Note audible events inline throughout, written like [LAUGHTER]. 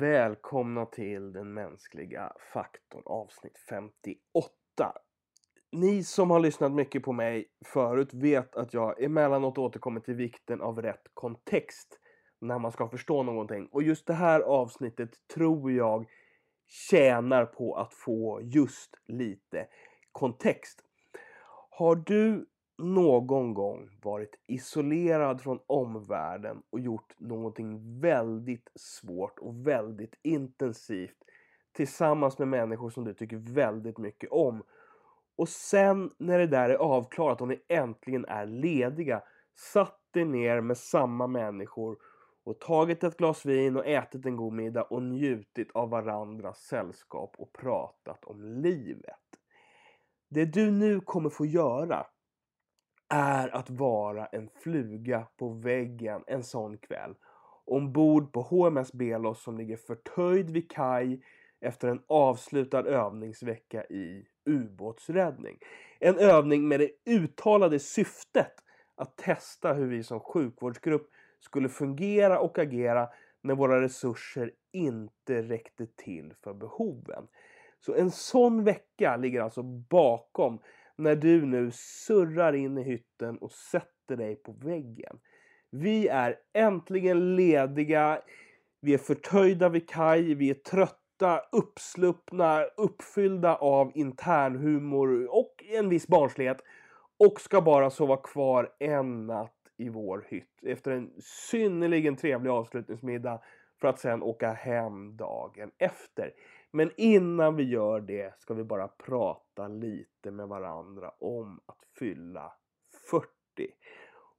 Välkomna till den mänskliga faktorn avsnitt 58. Ni som har lyssnat mycket på mig förut vet att jag emellanåt återkommer till vikten av rätt kontext när man ska förstå någonting. Och just det här avsnittet tror jag tjänar på att få just lite kontext. Har du någon gång varit isolerad från omvärlden och gjort någonting väldigt svårt och väldigt intensivt tillsammans med människor som du tycker väldigt mycket om. Och sen när det där är avklarat och ni äntligen är lediga satt er ner med samma människor och tagit ett glas vin och ätit en god middag och njutit av varandras sällskap och pratat om livet. Det du nu kommer få göra är att vara en fluga på väggen en sån kväll. Ombord på HMS Belos som ligger förtöjd vid kaj efter en avslutad övningsvecka i ubåtsräddning. En övning med det uttalade syftet att testa hur vi som sjukvårdsgrupp skulle fungera och agera när våra resurser inte räckte till för behoven. Så en sån vecka ligger alltså bakom när du nu surrar in i hytten och sätter dig på väggen. Vi är äntligen lediga, vi är förtöjda vid kaj, vi är trötta, uppsluppna, uppfyllda av internhumor och en viss barnslighet och ska bara sova kvar en natt i vår hytt efter en synnerligen trevlig avslutningsmiddag för att sen åka hem dagen efter. Men innan vi gör det ska vi bara prata lite med varandra om att fylla 40.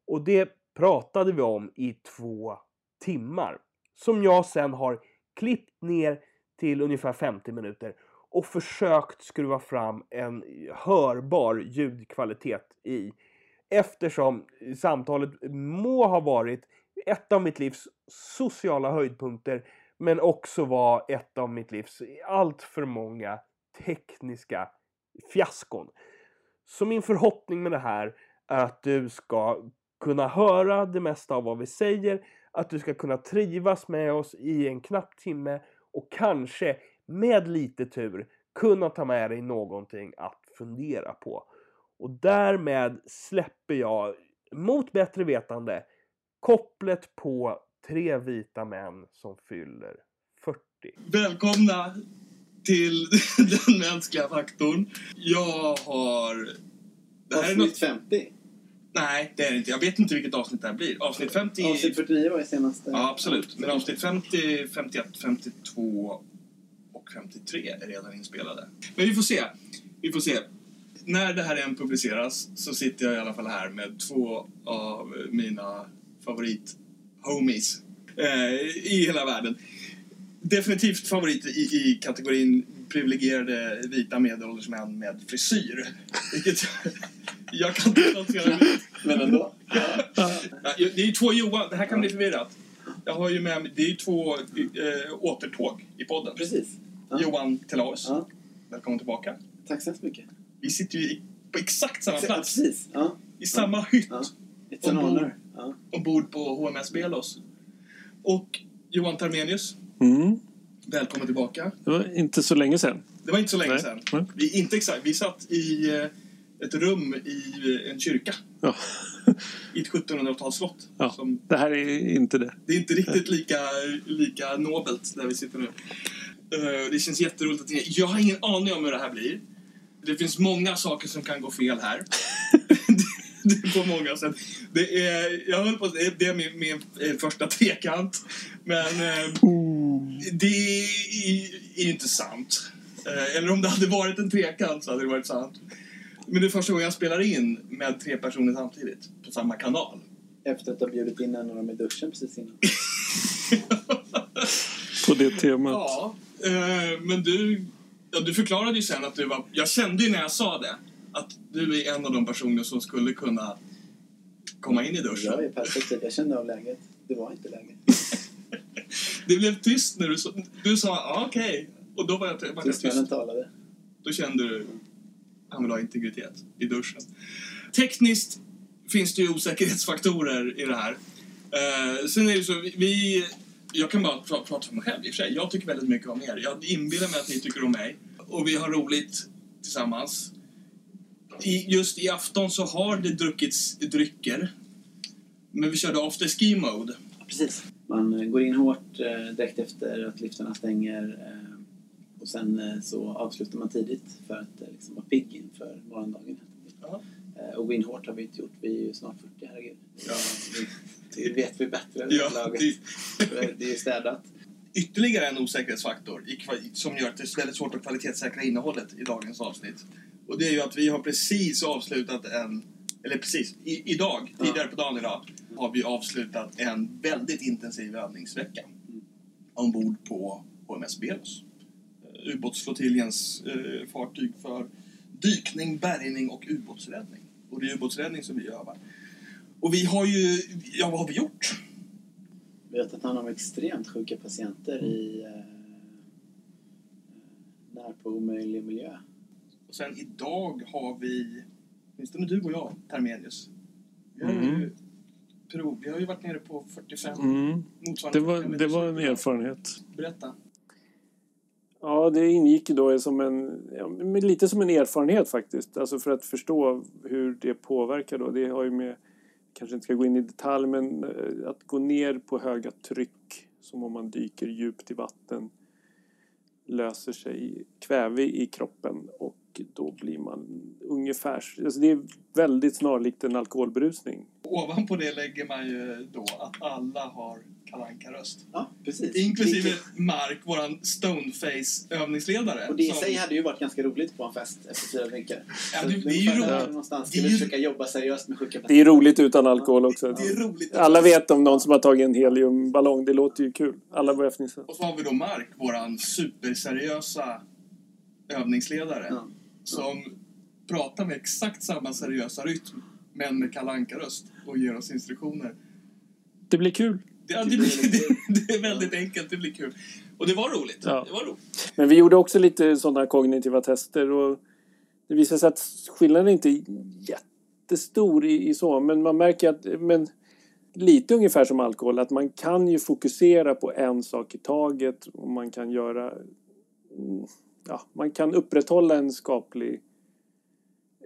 Och det pratade vi om i två timmar. Som jag sen har klippt ner till ungefär 50 minuter och försökt skruva fram en hörbar ljudkvalitet i. Eftersom samtalet må ha varit ett av mitt livs sociala höjdpunkter men också var ett av mitt livs allt för många tekniska fiaskon. Så min förhoppning med det här är att du ska kunna höra det mesta av vad vi säger, att du ska kunna trivas med oss i en knapp timme och kanske med lite tur kunna ta med dig någonting att fundera på. Och därmed släpper jag mot bättre vetande kopplet på tre vita män som fyller 40. Välkomna till [LAUGHS] den mänskliga faktorn. Jag har... Det här är Avsnitt något... 50. Nej, det är det inte. Jag vet inte vilket avsnitt det här blir. Avsnitt 50... Avsnitt 49 var ju senaste. Ja, absolut. Men avsnitt 50, 51, 52 och 53 är redan inspelade. Men vi får se. Vi får se. När det här än publiceras så sitter jag i alla fall här med två av mina favorit-homies eh, i hela världen. Definitivt favorit i, i kategorin privilegierade vita medelålders män med frisyr. Vilket [LAUGHS] jag kan distansera mig Men ändå. Ja, Det är två Johan, det här kan bli förvirrat. Jag har ju med mig, det är ju två eh, återtåg i podden. Precis. Ja. Johan Telaus, Ja. välkommen tillbaka. Tack så hemskt mycket. Vi sitter ju på exakt samma Ja, plats, precis. Ja. i samma hytt. It's an honor. Ja. ombord på HMS Belos. Och Johan Tarmenius, Mm. välkommen tillbaka. Det var inte så länge sedan. Det var inte så länge Nej. sedan. Nej. Vi, inte exakt, vi satt i eh, ett rum i eh, en kyrka. Ja. [LAUGHS] I ett 1700-talsslott. Ja. Som Det här är inte det. Det är inte riktigt lika, lika nobelt där vi sitter nu. Eh, Det känns jätteroligt att Jag har ingen aning om hur det här blir. Det finns många saker som kan gå fel här. [LAUGHS] det [LAUGHS] är på många sätt. Det är, jag höll på det är min, min eh, första trekant. Men eh, det är, är inte sant. Eh, Eller om det hade varit en trekant så hade det varit sant. Men det är första gången jag spelar in med tre personer samtidigt på samma kanal. Efter att ha bjudit in en av dem i duschen precis innan. [LAUGHS] På det temat. Ja, eh, men du, ja, du förklarade ju sen att du var... Jag kände ju när jag sa det att du är en av de personer som skulle kunna komma in i Jag duschen. är perfekt. Jag kände av läget. Det var inte läge. [LAUGHS] Det blev tyst när du sa... Du sa ah, okej. Och då var jag, var jag Tystnaden tyst. talade. Då kände du han vill ha integritet i duschen. Tekniskt finns det ju osäkerhetsfaktorer i det här. Eh, sen är det så, vi, jag kan bara pra- prata för mig själv i och för sig. Jag tycker väldigt mycket om er. Jag inbillar mig att ni tycker om mig. Och vi har roligt tillsammans. I, just i afton så har det druckits drycker. Men vi körde after ski mode. Precis. Man eh, går in hårt eh, direkt efter att liftarna stänger eh, och sen eh, så avslutar man tidigt för att eh, liksom vara pigg inför morgondagen. Ja. Eh, och gå in hårt har vi inte gjort. Vi är ju snart 40, herregud. Ja. Det, [LAUGHS] det vet vi bättre här Ja, laget. det, [LAUGHS] Det är ju städat. ytterligare en osäkerhetsfaktor som gör att det är väldigt svårt att kvalitetssäkra innehållet i dagens avsnitt. Och det är ju att vi har precis avslutat en, eller precis, i, idag, Ja. tidigare på dagen idag, har vi avslutat en väldigt intensiv övningsvecka ombord på HMS Belos. Eh, Ubåtsflottiljens eh, fartyg för dykning, bärgning och ubåtsräddning. Och det är ubåtsräddning som vi övar. Och vi har ju, ja vad har vi gjort? Vi har tagit hand om extremt sjuka patienter i eh, närpå omöjlig miljö. Och sen idag har vi, åtminstone du och jag, Termenius. Vi har, ju, Mm. prov, vi har ju varit nere på 45, Mm. Det, var, 45 det var en erfarenhet. Berätta. Ja, det ingick ju då som en, ja, lite som en erfarenhet faktiskt. Alltså för att förstå hur det påverkar då. Det har ju med, kanske inte ska gå in i detalj, men eh, att gå ner på höga tryck som om man dyker djupt i vatten löser sig kväve i kroppen och då blir man ungefär, alltså det är väldigt snarlikt en alkoholberusning. Ovanpå det lägger man ju då att alla har kalanka röst Ja, precis. Inklusive Vilket- Mark, våran Stoneface-övningsledare. Och det i som- sig hade ju varit ganska roligt på en fest efter fyra drinkar. Ja, det- det är ju roligt. Någonstans Det är ju- försöka jobba seriöst med sjuka Det är roligt utan alkohol också. Det är roligt. Alla vet om någon som har tagit en heliumballong. Det låter ju kul. Alla börjar fnissa. Och så har vi då Mark, våran superseriösa övningsledare. Ja. Som pratar med exakt samma seriösa rytm, men med kalanka röst och ger oss instruktioner. Det blir kul. Det, ja, det, blir, [LAUGHS] det, det är väldigt enkelt, det blir kul. Och det var roligt. Ja. Det var roligt. Men vi gjorde också lite sådana kognitiva tester och det visade sig att skillnaden är inte jättestor i, i så, men man märker att men lite ungefär som alkohol, att man kan ju fokusera på en sak i taget och man kan göra mm, ja, man kan upprätthålla en skaplig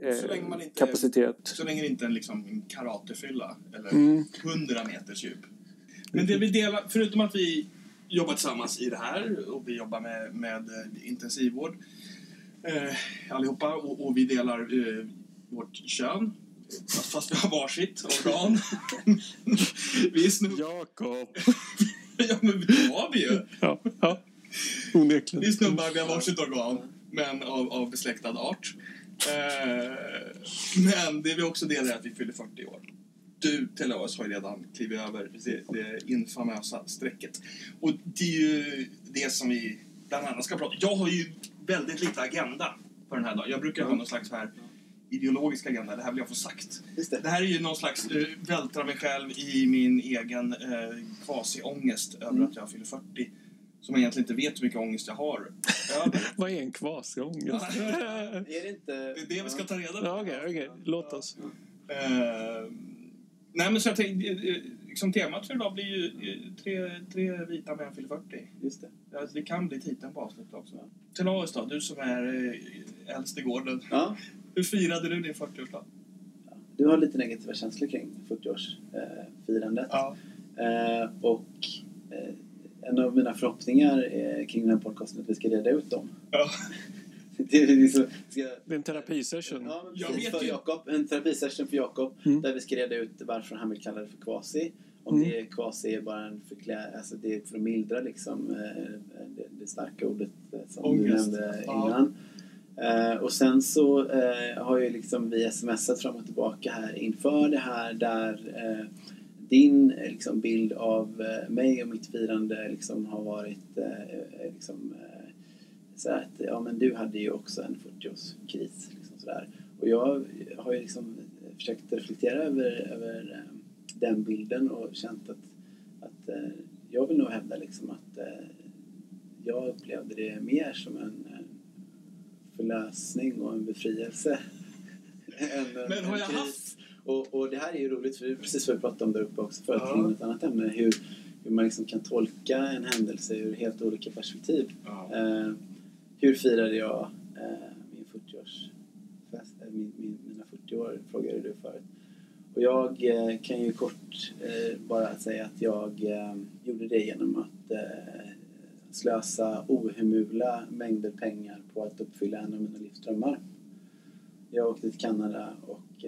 eh, Så inte- kapacitet. Så länge det inte är en, liksom, en karatefylla eller Mm. 100 meters djup. Men det vi delar, förutom att vi jobbar tillsammans i det här och vi jobbar med, med eh, intensivvård eh, allihopa och, och vi delar eh, vårt kön fast, fast vi har varsitt organ. [LAUGHS] vi är snubb... Jakob! [LAUGHS] Ja, men det har vi ju. Ja, ja. [LAUGHS] onekligen. Vi snubbar, vi har varsitt organ, men av, av besläktad art. Eh, men det vi också delar är att vi fyller 40 år. Du, Teleos, har ju redan klivit över det, det infamösa strecket. Och det är ju det som vi bland annat ska prata Jag har ju väldigt lite agenda för den här dagen. Jag brukar ha någon slags här ideologisk agenda. Det här vill jag få sagt. Det. Det här är ju någon slags uh, vältra mig själv i min egen uh, kvasi-ångest över Mm. att jag fyller 40. Som jag egentligen inte vet hur mycket ångest jag har. [LAUGHS] Vad är en. Är det inte... Det är det vi ska ta reda på. Ja, Okej, okej. Låt oss. Eh, nej, men så jag tänkte, eh, liksom temat för idag blir ju eh, tre, tre vita män fyller 40. Just det. Ja, det kan bli titeln på avsnittet också. Telaus då, du som är eh, äldst i gården. Ja. Hur firade du din 40-årsdag? Du har lite negativa känslor kring 40-årsfirandet. Ja. Eh, och eh, en av mina förhoppningar eh, kring den här podcasten är att vi ska reda ut dem. ja. [LAUGHS] Det är liksom, ska, Det är en terapisession. ja, men precis, för Jakob, en terapisession för Jakob Mm. där vi ska reda ut varför han vill kalla det för kvasi. Om Mm. det är kvasi är bara en förklä, alltså det är för att mildra liksom eh, det, det starka ordet eh, som Ångest. du nämnde Ja. innan. Eh, och sen så har ju liksom vi smsat fram och tillbaka här inför det här där din eh, liksom, bild av eh, mig och mitt firande liksom, har varit eh, liksom, så att ja, men du hade ju också en 40-årskris. Liksom, sådär. Och jag har ju liksom försökt reflektera över, över den bilden och känt att, att jag vill nog hävda liksom att jag upplevde det mer som en förlösning och en befrielse. [LAUGHS] än en, Men har jag kris. haft... Och, och det här är ju roligt för är precis vad vi pratade om där uppe också förut Ja. kring ett annat ämne. Hur, hur man liksom kan tolka en händelse ur helt olika perspektiv. Ja. Eh, hur firade jag eh, min 40-årsfest, eh, min, min, mina 40 år, frågade du förut. Och jag eh, kan ju kort eh, bara säga att jag eh, gjorde det genom att slösa ohemula mängder pengar på att uppfylla en av mina livsdrömmar. Jag åkte till Kanada och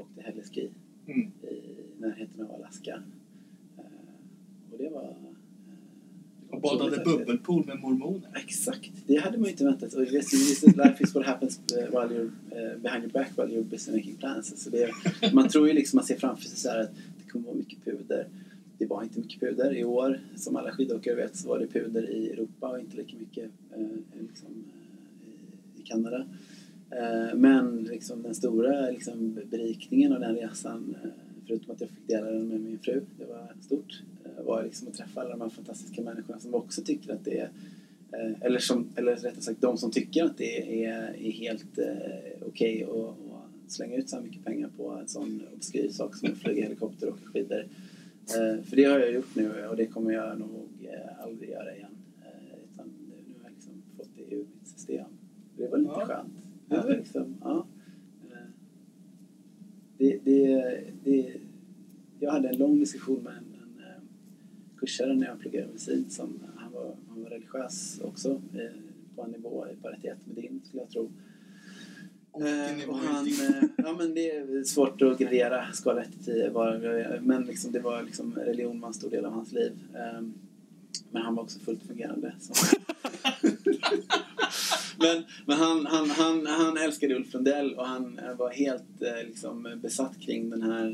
åkte helgski Mm. i närheten av Alaska. Eh, och det var... eh, det var Och badade bubbelpool med mormoner. Exakt, det hade man ju inte väntat. Är life is what happens eh, while you're eh, behind your back while you're busy making plans. Alltså det, man tror ju liksom, man ser framför sig så här att det kommer vara mycket puder. Det var inte mycket puder. I år, som alla skidåkare vet, så var det puder i Europa och inte lika mycket liksom, i Kanada. Eh, men liksom, den stora liksom, berikningen av den resan, eh, förutom att jag fick dela den med min fru, det var stort, eh, var liksom att träffa alla de här fantastiska människorna som också tycker att det är eller, som, eller rättare sagt de som tycker att det är, är helt eh, okej att att slänga ut så här mycket pengar på en sån obskyr sak som att flyga helikopter och åka skidor. Eh, för det har jag gjort nu och det kommer jag nog eh, aldrig göra igen. Eh, utan nu nu har jag liksom fått det ur mitt system. Det var lite Ja. skönt. Var liksom, ja. Eh, det, det, det, jag hade en lång diskussion med en, en eh, kursare när jag pluggade medicin som han var, han var religiös också eh, på en nivå i paritet med din skulle jag tro. och han, ja men det är svårt att gradera skala 1 till 10 var, men liksom, det var liksom religion var en stor del av hans liv. Men han var också fullt fungerande. [LAUGHS] Men men han, han, han, han älskade Ulf Lundell och han eh, var helt eh, liksom, besatt kring den här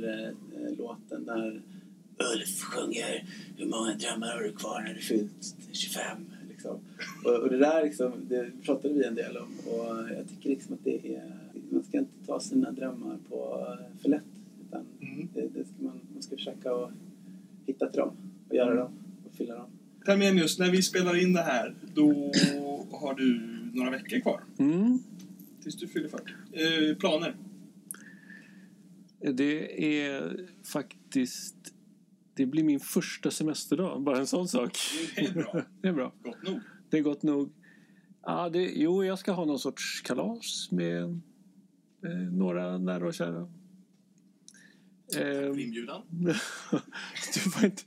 eh, låten där Ulf sjunger Hur många drömmar har du kvar när du fyllt 25? Liksom. Och, och det där liksom, det pratade vi en del om och jag tycker liksom att det är man ska inte ta sina drömmar på eh, för lätt utan Mm. det, det ska man, man ska försöka att hitta till dem och göra Mm. dem och fylla dem. Termenius, när vi spelar in det här, då har du några veckor kvar. Mm. Tills du fyller 40. Eh, planer? Det är faktiskt... Det blir min första semesterdag. Bara en sån sak. Det är bra. [LAUGHS] Det är bra. Gott nog. Det är gott nog. Ja, det, jo, jag ska ha någon sorts kalas med eh, några nära och kära. Eh, Inbjudan? [LAUGHS] du var inte,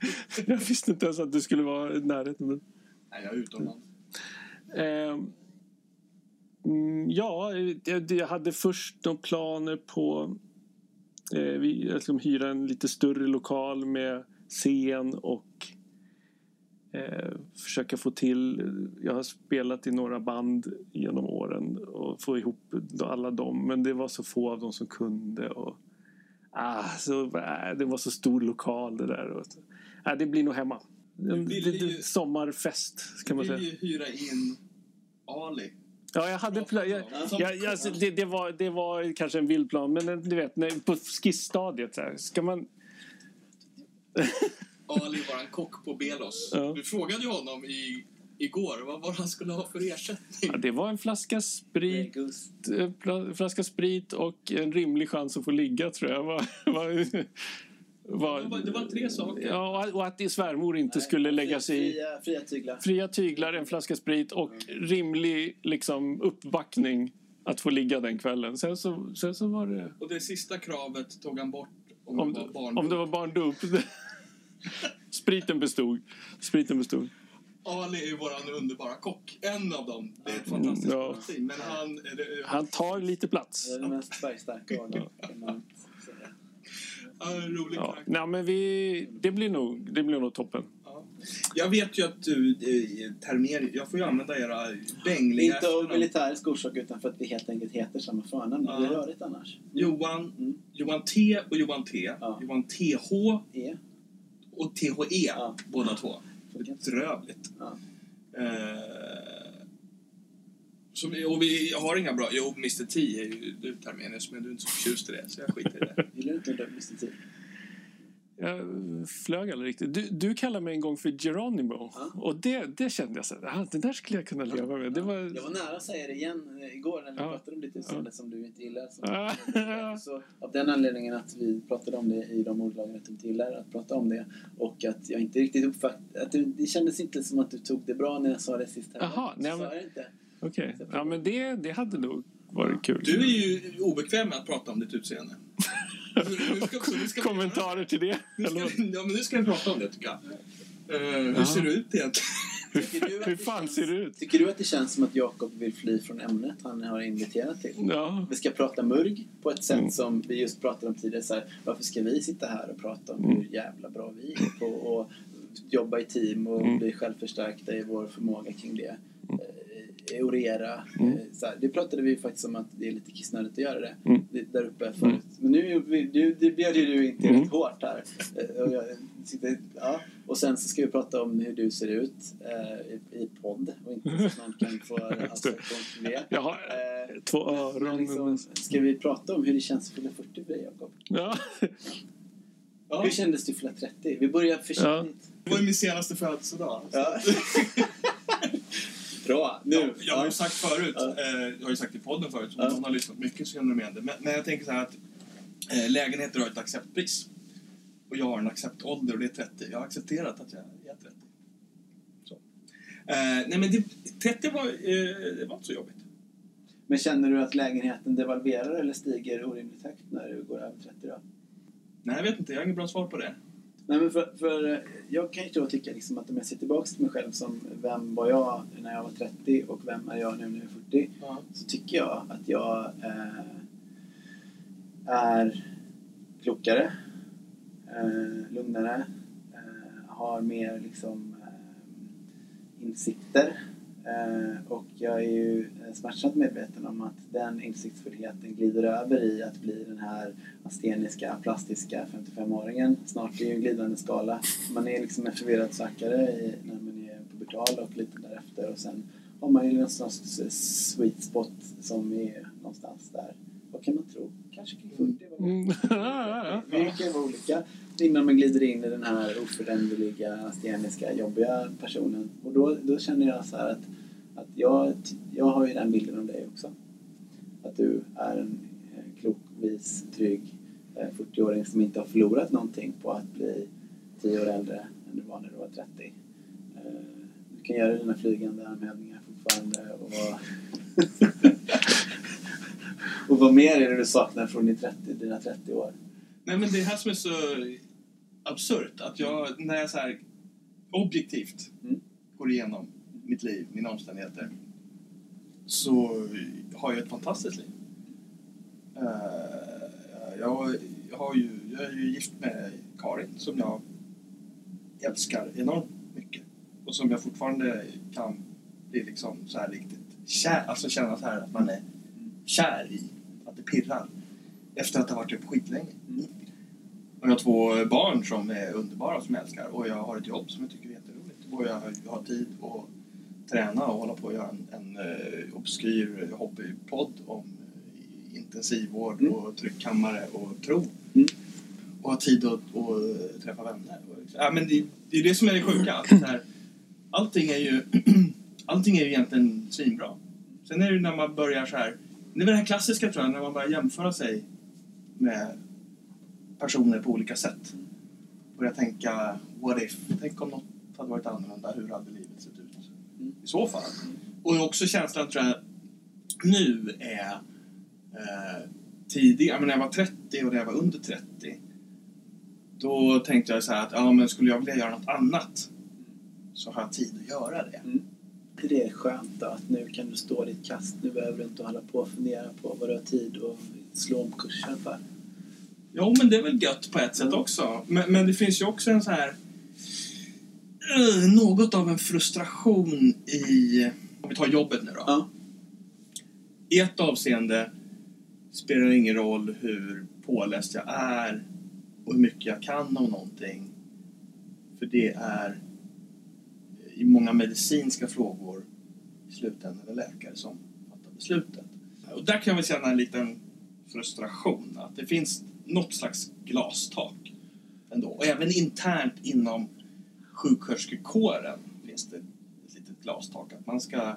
jag visste inte ens att du skulle vara i närheten. Men, Nej, jag är utomlands. eh, mm, ja, jag, jag hade först de planer på eh, vi, liksom hyra en lite större lokal med scen och eh, försöka få till... Jag har spelat i några band genom åren och få ihop alla dem men det var så få av dem som kunde. Och, ah, så, äh, det var så stor lokal det där. Och, äh, det blir nog hemma. En, vill det, det, ju- sommarfest kan man säga. vill ju hyra in Ali. Ja, jag hade pla- jag, jag, jag, alltså, det, det, var, det var kanske en vild plan, men eh, du vet, när, på skissstadiet så här, ska man... [LAUGHS] Ali var en kock på Belos. Ja. Du frågade ju honom i, igår vad var han skulle ha för ersättning. Ja, det var en flaska sprit, pla- flaska sprit och en rimlig chans att få ligga, tror jag. [LAUGHS] Var, Det var- det var tre saker. Ja, och att din svärmor inte skulle lägga sig i. Fria, fria tyglar. Fria tyglar, en flaska sprit och rimlig liksom, uppbackning att få ligga den kvällen. Sen så, sen så var det... Och det sista kravet tog han bort om, Om, det var barn. om det var barndop. [LAUGHS] Spriten bestod. Spriten bestod. Ali är ju våran underbara kock. En av dem. Det är ett fantastiskt Mm, ja. Men han... är det- Han tar lite plats. Det är den mest färgstarka av dem. Ja, rolig Ja. Nej, men vi, det, blir nog, det blir nog toppen. Ja. Jag vet ju att du, eh, Termer, jag får ju använda era bängliga Inte av militärisk orsak utan för att vi helt enkelt heter samma förnamn. Ja. Det är rörigt annars. Johan, Mm. Johan T och Johan T. Ja. Johan TH E. och THE, Ja. båda två. Bedrövligt. Ja. Eh, vi, och vi har inga bra... Jo, Mr T är ju du Termenius, men du är inte så förtjust i det, så jag skiter i det. [LAUGHS] Gillar du inte Mr T? Jag flög aldrig riktigt. Du, du kallade mig en gång för Geronimo. Ja. Och det, det kände jag så här, ah, det där skulle jag kunna leva med. Det var... Jag var nära att säga det igen eh, igår när vi Ja. pratade om ditt utseende som du inte gillar. Ja. [LAUGHS] så av den anledningen att vi pratade om det i de ordlagen att du inte gillar att prata om det och att jag inte riktigt uppfattade... Det kändes inte som att du tog det bra när jag sa det sist. heller. Jaha, nej, men- det inte. Okej, ja men det, det hade nog varit kul. Du är ju obekväm med att prata om ditt utseende. [LAUGHS] Nu ska- så nu ska vi- Kommentarer till det? Nu ska, ja, men nu ska vi prata om det tycker jag. Eh, hur Ja. ser du ut egentligen? [LAUGHS] Du Hur det fan känns- ser det ut? Tycker du att det känns som att Jakob vill fly från ämnet han har inviterat till? Ja. Vi ska prata murg på ett sätt Mm. som vi just pratade om tidigare. Så här, varför ska vi sitta här och prata om Mm. hur jävla bra vi är på att jobba i team och Mm. bli självförstärkta i vår förmåga kring det? Eh, orera. Mm. Eh, så här, det pratade vi faktiskt om att det är lite kissnödigt att göra det. Mm. det där uppe förut. Men nu du, det bjöd ju du in till Mm. hårt här. Eh, Och, jag, sitter, ja. och sen så ska vi prata om hur du ser ut eh, i, i podd och inte så att någon kan få association till det. Jag har Eh, två öron. liksom, ska vi prata om hur det känns att fylla 40 för dig, Jakob? Ja. Ja, [LAUGHS] Hur kändes det att fylla 30? Vi börjar försiktigt. det var ju min senaste födelsedag. Ja. [LAUGHS] Bra, nu. Ja, jag har ju sagt förut, Ja. eh, jag har ju sagt i podden förut, om Ja. någon har lyssnat mycket så känner de igen det. Men, men jag tänker så här att eh, lägenheter har ett acceptpris. Och jag har en acceptålder och det är 30. Jag har accepterat att jag är 30. Så. Eh, nej men det, 30 var, eh, det var inte så jobbigt. Men känner du att lägenheten devalverar eller stiger orimligt högt när du går över 30 då? Nej jag vet inte, jag har inget bra svar på det. Nej, men för, för jag kan ju då tycka liksom att om jag ser tillbaka till mig själv som vem var jag när jag var 30 och vem är jag nu när jag är 40 Ja. så tycker jag att jag eh, är klokare, eh, lugnare, eh, har mer liksom eh, insikter och jag är ju eh, smärtsamt medveten om att den insiktsfullheten glider över i att bli den här asteniska, plastiska 55-åringen. Snart är ju en glidande skala. Man är liksom en förvirrad sökare i, när man är pubertal och lite därefter och sen har man ju någonstans sweet spot som är någonstans där. Vad kan man tro? Kanske kring 40? vad vet jag? Mm. Vi kan vara olika innan man glider in i den här oföränderliga, asteniska, jobbiga personen. Och då, då känner jag så här att, att jag, jag har ju den bilden av dig också. Att du är en eh, klok, vis, trygg eh, 40-åring som inte har förlorat någonting på att bli 10 år äldre än du var när du var 30. Eh, Du kan göra dina flygande armhävningar fortfarande och vara... [LAUGHS] och vad mer är det du saknar från din 30, dina 30 år? Nej men det är här som är så absurt. Att jag, när jag så här objektivt Mm. går igenom mitt liv, mina omständigheter. Så har jag ett fantastiskt liv. Eh, jag, jag, har ju, jag är ju gift med Karin som jag älskar enormt mycket. Och som jag fortfarande kan bli liksom så här riktigt kär, alltså känna så här att man är kär i. Att det pirrar. Efter att ha varit upp skitlänge. Mm. Och jag har två barn som är underbara som jag älskar. Och jag har ett jobb som jag tycker är jätteroligt. Och jag har, tid att träna och hålla på och göra en, en uh, obskyr hobbypodd om eh, intensivvård Mm. och tryckkammare och tro. Mm. Och ha tid att, att träffa vänner. Och, liksom- ja, men det, det är det som är det sjuka. Att så här, allting är ju [CLEARS THROAT] allting är ju egentligen svinbra. Sen är det när man börjar så här. Det är väl det här klassiska tror jag, när man börjar jämföra sig med personer på olika sätt. Börja tänka, what if? Tänk om något hade varit annorlunda, hur hade livet sett ut? Mm. I så fall. Och också känslan tror jag, nu är eh, tidigare, men när jag var 30 och när jag var under 30 då tänkte jag så här att ja, men skulle jag vilja göra något annat så har jag tid att göra det. Är det skönt då att nu kan du stå ditt kast? Nu behöver du inte hålla på och fundera på vad du har tid att slå om kursen för. Jo, men det är väl gött på ett sätt också. Men, men det finns ju också en så här... något av en frustration i... Om vi tar jobbet nu då. Ja. I ett avseende spelar det ingen roll hur påläst jag är och hur mycket jag kan om någonting. För det är i många medicinska frågor i slutändan en läkare som fattar beslutet. Och där kan väl känna en liten frustration. Att det finns något slags glastak. ändå. Och även internt inom sjuksköterskekåren finns det ett litet glastak. Att man ska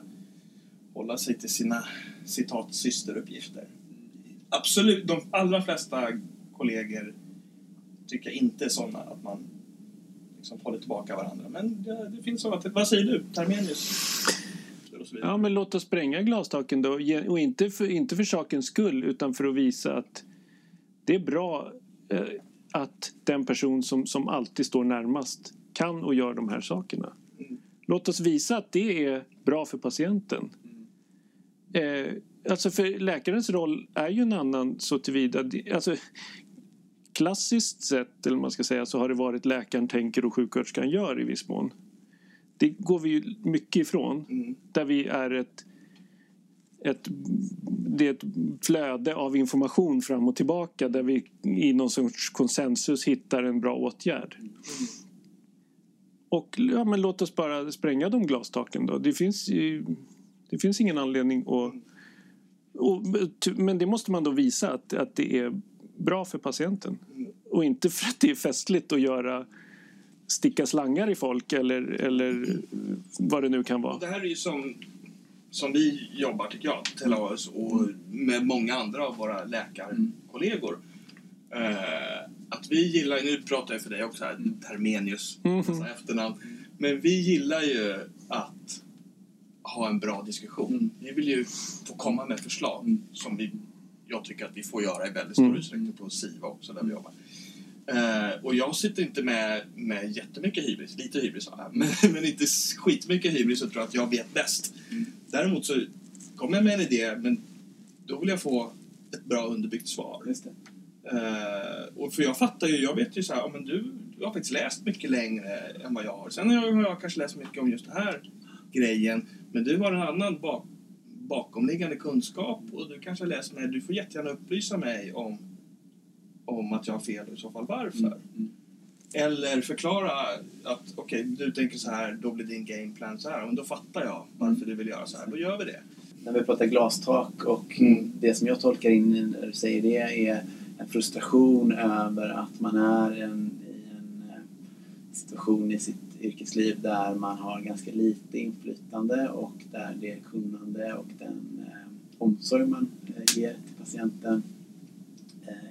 hålla sig till sina citat systeruppgifter. Absolut, de allra flesta kollegor tycker jag inte är sådana att man liksom håller tillbaka varandra. Men det, det finns sådana. Vad säger du, Termenius? Ja, men låt oss spränga glastaken då. Och inte för, inte för sakens skull utan för att visa att det är bra eh, att den person som, som alltid står närmast kan och gör de här sakerna. Mm. Låt oss visa att det är bra för patienten. Eh, alltså för läkarens roll är ju en annan så tillvida. Alltså, klassiskt sett, eller man ska säga, så har det varit läkaren tänker och sjuksköterskan gör i viss mån. Det går vi ju mycket ifrån. Mm. Där vi är ett, ett, det är ett flöde av information fram och tillbaka där vi i någon sorts konsensus hittar en bra åtgärd. Och ja, men låt oss bara spränga de glastaken då. Det finns, ju, det finns ingen anledning att... Och, men det måste man då visa att, att det är bra för patienten. Och inte för att det är festligt att göra sticka slangar i folk eller, eller vad det nu kan vara. Det här är ju som, som vi jobbar, tycker jag, Telaus och med många andra av våra läkarkollegor. Eh, att vi gillar, nu pratar jag för dig också här, Termenius, Mhm. alltså efternamn. Men vi gillar ju att ha en bra diskussion. Mm. Vi vill ju få komma med förslag Mm. som vi, jag tycker att vi får göra i väldigt stor Mm. utsträckning på SIVA också, där vi jobbar. Eh, och jag sitter inte med, med jättemycket hybris, lite hybris har jag, men, men inte skitmycket hybris och tror att jag vet bäst. Mm. Däremot så kommer jag med en idé, men då vill jag få ett bra underbyggt svar. Just det. Eh, och för jag fattar ju, jag vet ju så här, men du, du har faktiskt läst mycket längre än vad jag har. Sen har jag, jag kanske läst mycket om just den här grejen, men du har en annan bak, bakomliggande kunskap och du kanske läst mer. Du får jättegärna upplysa mig om, om att jag har fel och i så fall varför. Mm. Eller förklara att okej, du tänker så här, då blir din gameplan så här. Men då fattar jag varför du vill göra så här. Då gör vi det. När vi pratar glastak och Mm. det som jag tolkar in när du säger det är en frustration över att man är en, i en eh, situation i sitt yrkesliv där man har ganska lite inflytande och där det kunnande och den eh, omsorg man eh, ger till patienten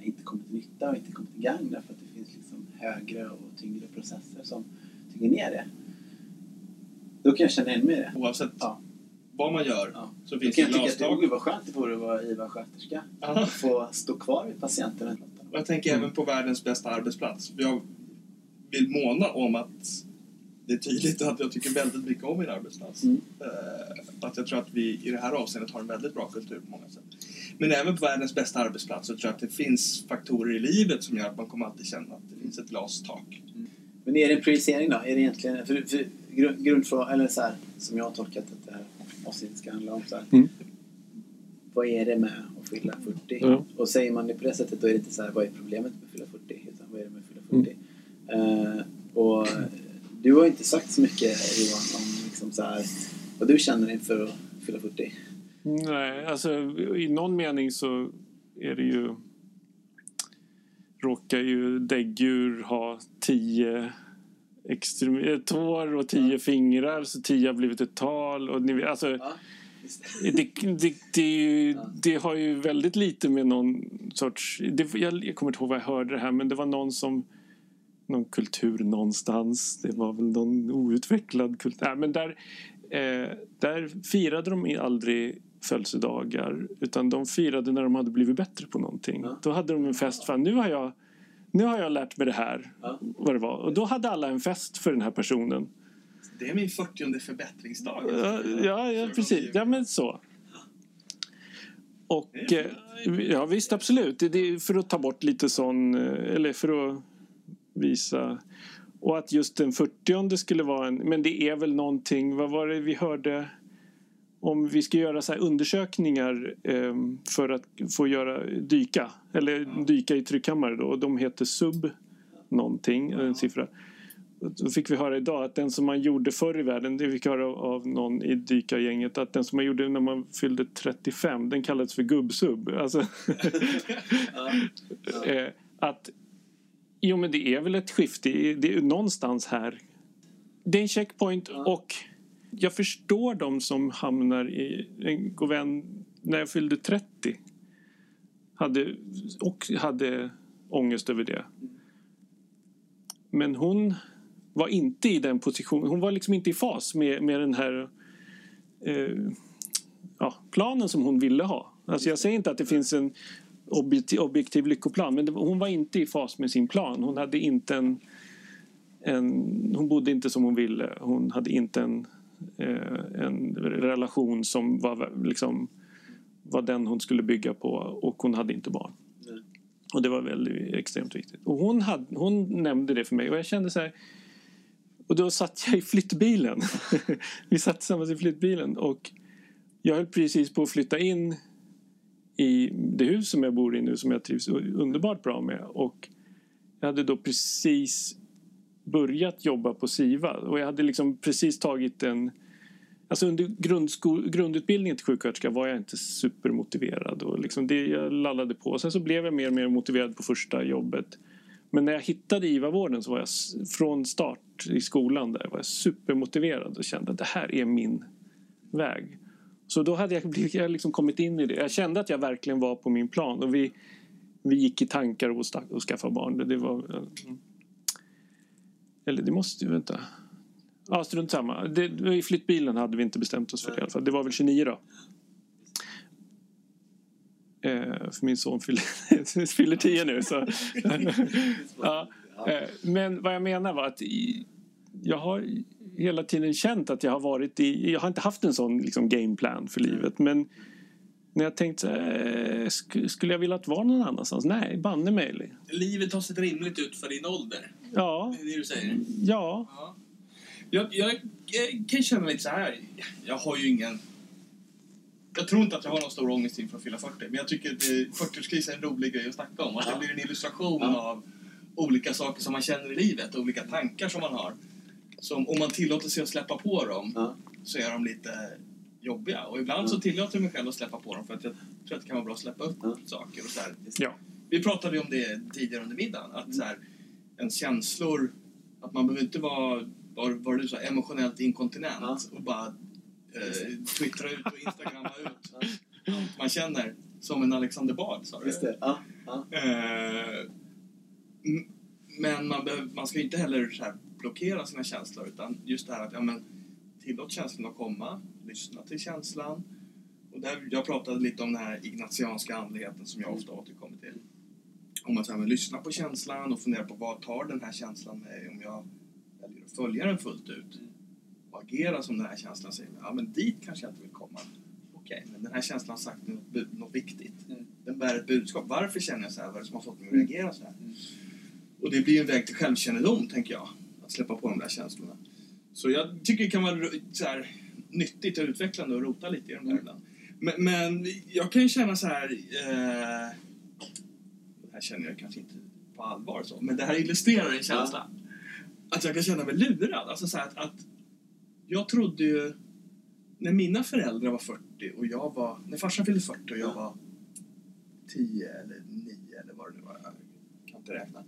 inte kommer till nytta och inte kommer till gagn därför att det finns liksom högre och tyngre processer som tynger ner det. Då kan jag känna igen mig i det. Oavsett Ja. Vad man gör Ja. så finns kan det jag tycka att det glastak. vad skönt det vore att vara IVA-sköterska. Ja. Få stå kvar vid patienten. Och Jag tänker Mm. även på världens bästa arbetsplats. Jag vill måna om att det är tydligt att jag tycker väldigt mycket om min arbetsplats. Mm. Eh, att jag tror att vi i det här avseendet har en väldigt bra kultur på många sätt. Men även på världens bästa arbetsplats så tror jag att det finns faktorer i livet som gör att man kommer alltid känna att det finns ett glastak. Men är det en projicering då? Är det egentligen, för, för grund, grundfrågan, eller så här, som jag har tolkat att det här avsnittet ska handla om så här. Mm. Vad är det med att fylla 40? Ja. Och säger man det på det sättet då är det inte så här, vad är problemet med att fylla 40? Utan vad är det med att fylla 40? Eh, och du har inte sagt så mycket Johan om liksom så här, vad du känner inför att fylla 40. Nej, alltså i någon mening så är det ju råkar ju däggdjur ha tio extrem- eh, tår och tio fingrar så tio har blivit ett tal. Och ni, alltså, Ja, det. det, det, ju, Ja. det har ju väldigt lite med någon sorts... Det, jag, jag kommer inte ihåg vad jag hörde det här men det var någon som... Någon kultur någonstans. Det var väl någon outvecklad kultur. Nej, men där, eh, där firade de aldrig födelsedagar utan de firade när de hade blivit bättre på någonting. Ja. Då hade de en fest. Fan, nu har jag nu har jag lärt mig det här. Ja. Vad det var. Och då hade alla en fest för den här personen. Det är min 40 förbättringsdag. Ja, ja, ja precis. Ja, men så. Och eh, ja, visst, absolut. Det, är för att ta bort lite sån, eh, eller för att visa. Och att just den 40 skulle vara en, men det är väl någonting, vad var det vi hörde? Om vi ska göra så här undersökningar eh, för att få göra dyka, eller dyka i tryckkammare då. Och de heter sub någonting, en siffra. Då fick vi höra idag att den som man gjorde förr i världen, det fick vi höra av någon i dykargänget, att den som man gjorde när man fyllde 35, den kallades för gubbsub. Alltså, [LAUGHS] eh, att Jo, men det är väl ett skifte. Det är, någonstans här. Det är en checkpoint och jag förstår de som hamnar i... En god vän, när jag fyllde 30 hade, och hade ångest över det. Men hon var inte i den positionen. Hon var liksom inte i fas med, med den här eh, ja, planen som hon ville ha. Alltså jag säger inte att det finns en objektiv, objektiv lyckoplan men det, hon var inte i fas med sin plan. Hon hade inte en, en hon bodde inte som hon ville. Hon hade inte en, en relation som var, liksom, var den hon skulle bygga på och hon hade inte barn. Nej. Och det var väldigt extremt viktigt. Och hon, hade, hon nämnde det för mig och jag kände så här och då satt jag i flyttbilen. [LAUGHS] Vi satt tillsammans i flyttbilen och jag höll precis på att flytta in i det hus som jag bor i nu som jag trivs underbart bra med. Och jag hade då precis börjat jobba på SIVA och jag hade liksom precis tagit en Alltså under grundutbildningen till sjuksköterska var jag inte supermotiverad. Och liksom det jag lallade på. Sen så blev jag mer och mer motiverad på första jobbet. Men när jag hittade IVA-vården så var jag från start i skolan där var jag supermotiverad och kände att det här är min väg. Så då hade jag, [LAUGHS] blivit, jag liksom kommit in i det. Jag kände att jag verkligen var på min plan och vi, vi gick i tankar och, och skaffa barn. Det, det var... Eller det måste ju, vänta. Ja, strunt samma. Det, I flyttbilen hade vi inte bestämt oss för det i alla fall. Det var väl 29 då. Eh, för min son fyller, [LAUGHS] fyller 10 nu. Så. [LAUGHS] ja. eh, men vad jag menar var att i, jag har hela tiden känt att jag har varit i... Jag har inte haft en sån liksom, gameplan för livet. Men när jag tänkt så här, eh, sk- skulle jag vilja att vara någon annanstans? Nej, banne mig. Livet har sett rimligt ut för din ålder. Ja, Det är det du säger? ja. Ja. Jag, jag, jag kan känna lite så här. Jag har ju ingen... Jag tror inte att jag har någon stor ångest inför att fylla 40. Men jag tycker att det- 40-årskris är en rolig grej att snacka om. Att det blir en illustration Ja. av olika saker som man känner i livet. Olika tankar som man har. Som om man tillåter sig att släppa på dem Ja. så är de lite jobbiga. Och ibland så tillåter jag mig själv att släppa på dem för att jag tror att det kan vara bra att släppa upp Ja. saker. Och så här. ja. Vi pratade ju om det tidigare under middagen. Att så här, ens känslor, att man behöver inte vara, var, var du sa, emotionellt inkontinent Ja. och bara eh, twittra ut och instagramma ut [LAUGHS] allt man känner. Som en Alexander Bard sa du. Just det. Ja. Ja. Eh, men man, behöver, man ska ju inte heller så här blockera sina känslor utan just det här att ja, men, tillåt känslan att komma, lyssna till känslan. Och där, jag pratade lite om den här ignatianska andligheten som jag ofta återkommer till. Om att så här, lyssna på känslan och fundera på vad tar den här känslan mig om jag väljer att följa den fullt ut och agera som den här känslan säger. Ja, men dit kanske jag inte vill komma. Okej, men den här känslan har sagt något, något viktigt. Mm. Den bär ett budskap. Varför känner jag så här? Vad är det som har fått mig att reagera så här? Mm. Och det blir en väg till självkännedom, tänker jag. Att släppa på de där känslorna. Så jag tycker det kan vara så här, nyttigt och utvecklande att rota lite i de där ibland. Men, men jag kan ju känna så här... Eh, det här känner jag kanske inte på allvar så, men det här illustrerar en känsla. Att jag kan känna mig lurad. Alltså så här att, att jag trodde ju... När mina föräldrar var 40 och jag var... När farsan fyllde 40 och jag var 10 eller 9 eller vad det nu var. Jag kan inte räkna.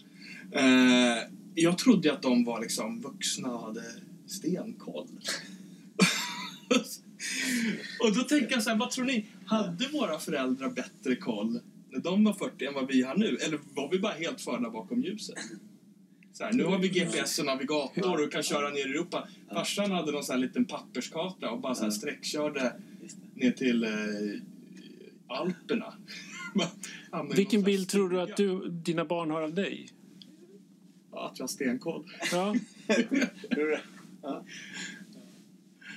Eh, jag trodde att de var liksom vuxna och hade stenkoll. och då tänker jag så här, vad tror ni? Hade våra föräldrar bättre koll när de var 40 än vad vi har nu? Eller var vi bara helt förda bakom ljuset? Så här, nu har vi GPS och navigator och kan köra ner i Europa. Farsan hade någon sån här liten papperskarta och bara så här sträckkörde ner till eh, Alperna. [LAUGHS] Vilken bild tror du att du, dina barn har av dig? Ja, att jag har stenkoll. Ja. [LAUGHS] Ja.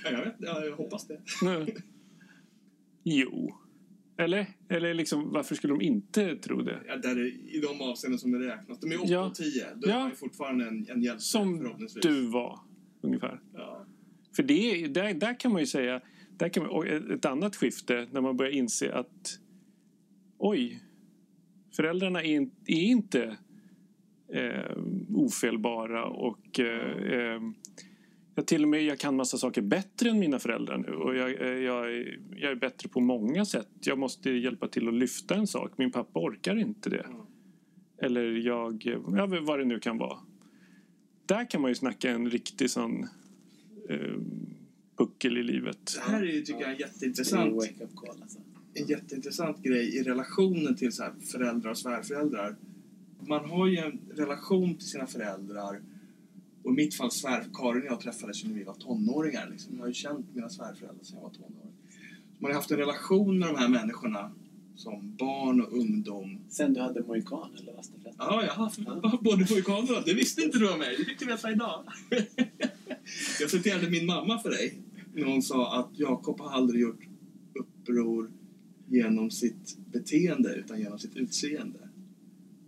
Jag, vet, ja, jag hoppas det. jo. Eller? Eller liksom, varför skulle de inte tro det? Ja, där är, I de avseenden som det räknas. De är 8 Ja. och 10. Då är Ja. man ju fortfarande en, en hjälte Som förhoppningsvis. du var, ungefär. Ja. För det, är- där, där kan man ju säga... Där kan man, ett annat skifte när man börjar inse att oj, föräldrarna är, in- är inte eh, ofelbara och eh, eh, jag till och med jag kan massa saker bättre än mina föräldrar nu och jag, eh, jag, är, jag är bättre på många sätt. Jag måste hjälpa till att lyfta en sak. Min pappa orkar inte det. Mm. Eller jag, ja, vad det nu kan vara. Där kan man ju snacka en riktig sån eh, puckel i livet. Det här är ju, tycker jag, en jätteintressant, en alltså. en jätteintressant grej i relationen till så här föräldrar och svärföräldrar. Man har ju en relation till sina föräldrar. Och i mitt fall svär, Karin och jag träffades när vi var tonåringar. Liksom. Jag har ju känt mina svärföräldrar sedan jag var tonåring. Man har haft en relation med de här människorna som barn och ungdom. Sen du hade mohikan eller rastaflätt? Ja, jag har haft [LAUGHS] både mohikaner Det visste inte du om mig. Det fick du veta idag. [LAUGHS] jag citerade min mamma för dig. När hon sa att Jakob har aldrig gjort uppror genom sitt beteende utan genom sitt utseende.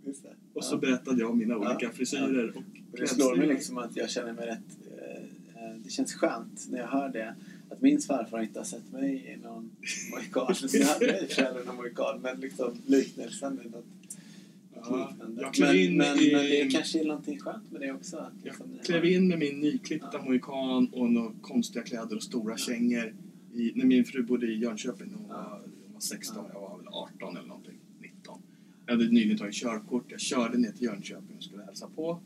Just det. Och så Ja. berättade jag om mina olika Ja, frisyrer och Det slår mig liksom att jag känner mig rätt... eh, Det känns skönt när jag hör det. Att min svärfar inte har sett mig i någon mohikan. [LAUGHS] Så jag hade i och någon mohikan. Men liksom liknelsen är något Ja, jag klev men, in men, i- men det kanske är någonting skönt med det också. Att Jag liksom klev in med min nyklippta mohikan och några konstiga kläder och stora kängor. I, när min fru bodde i Jönköping. Hon var, hon var 16, jag var väl 18 eller någonting. 19. Jag hade nyligen tagit körkort. Jag körde ner till Jönköping och skulle hälsa på.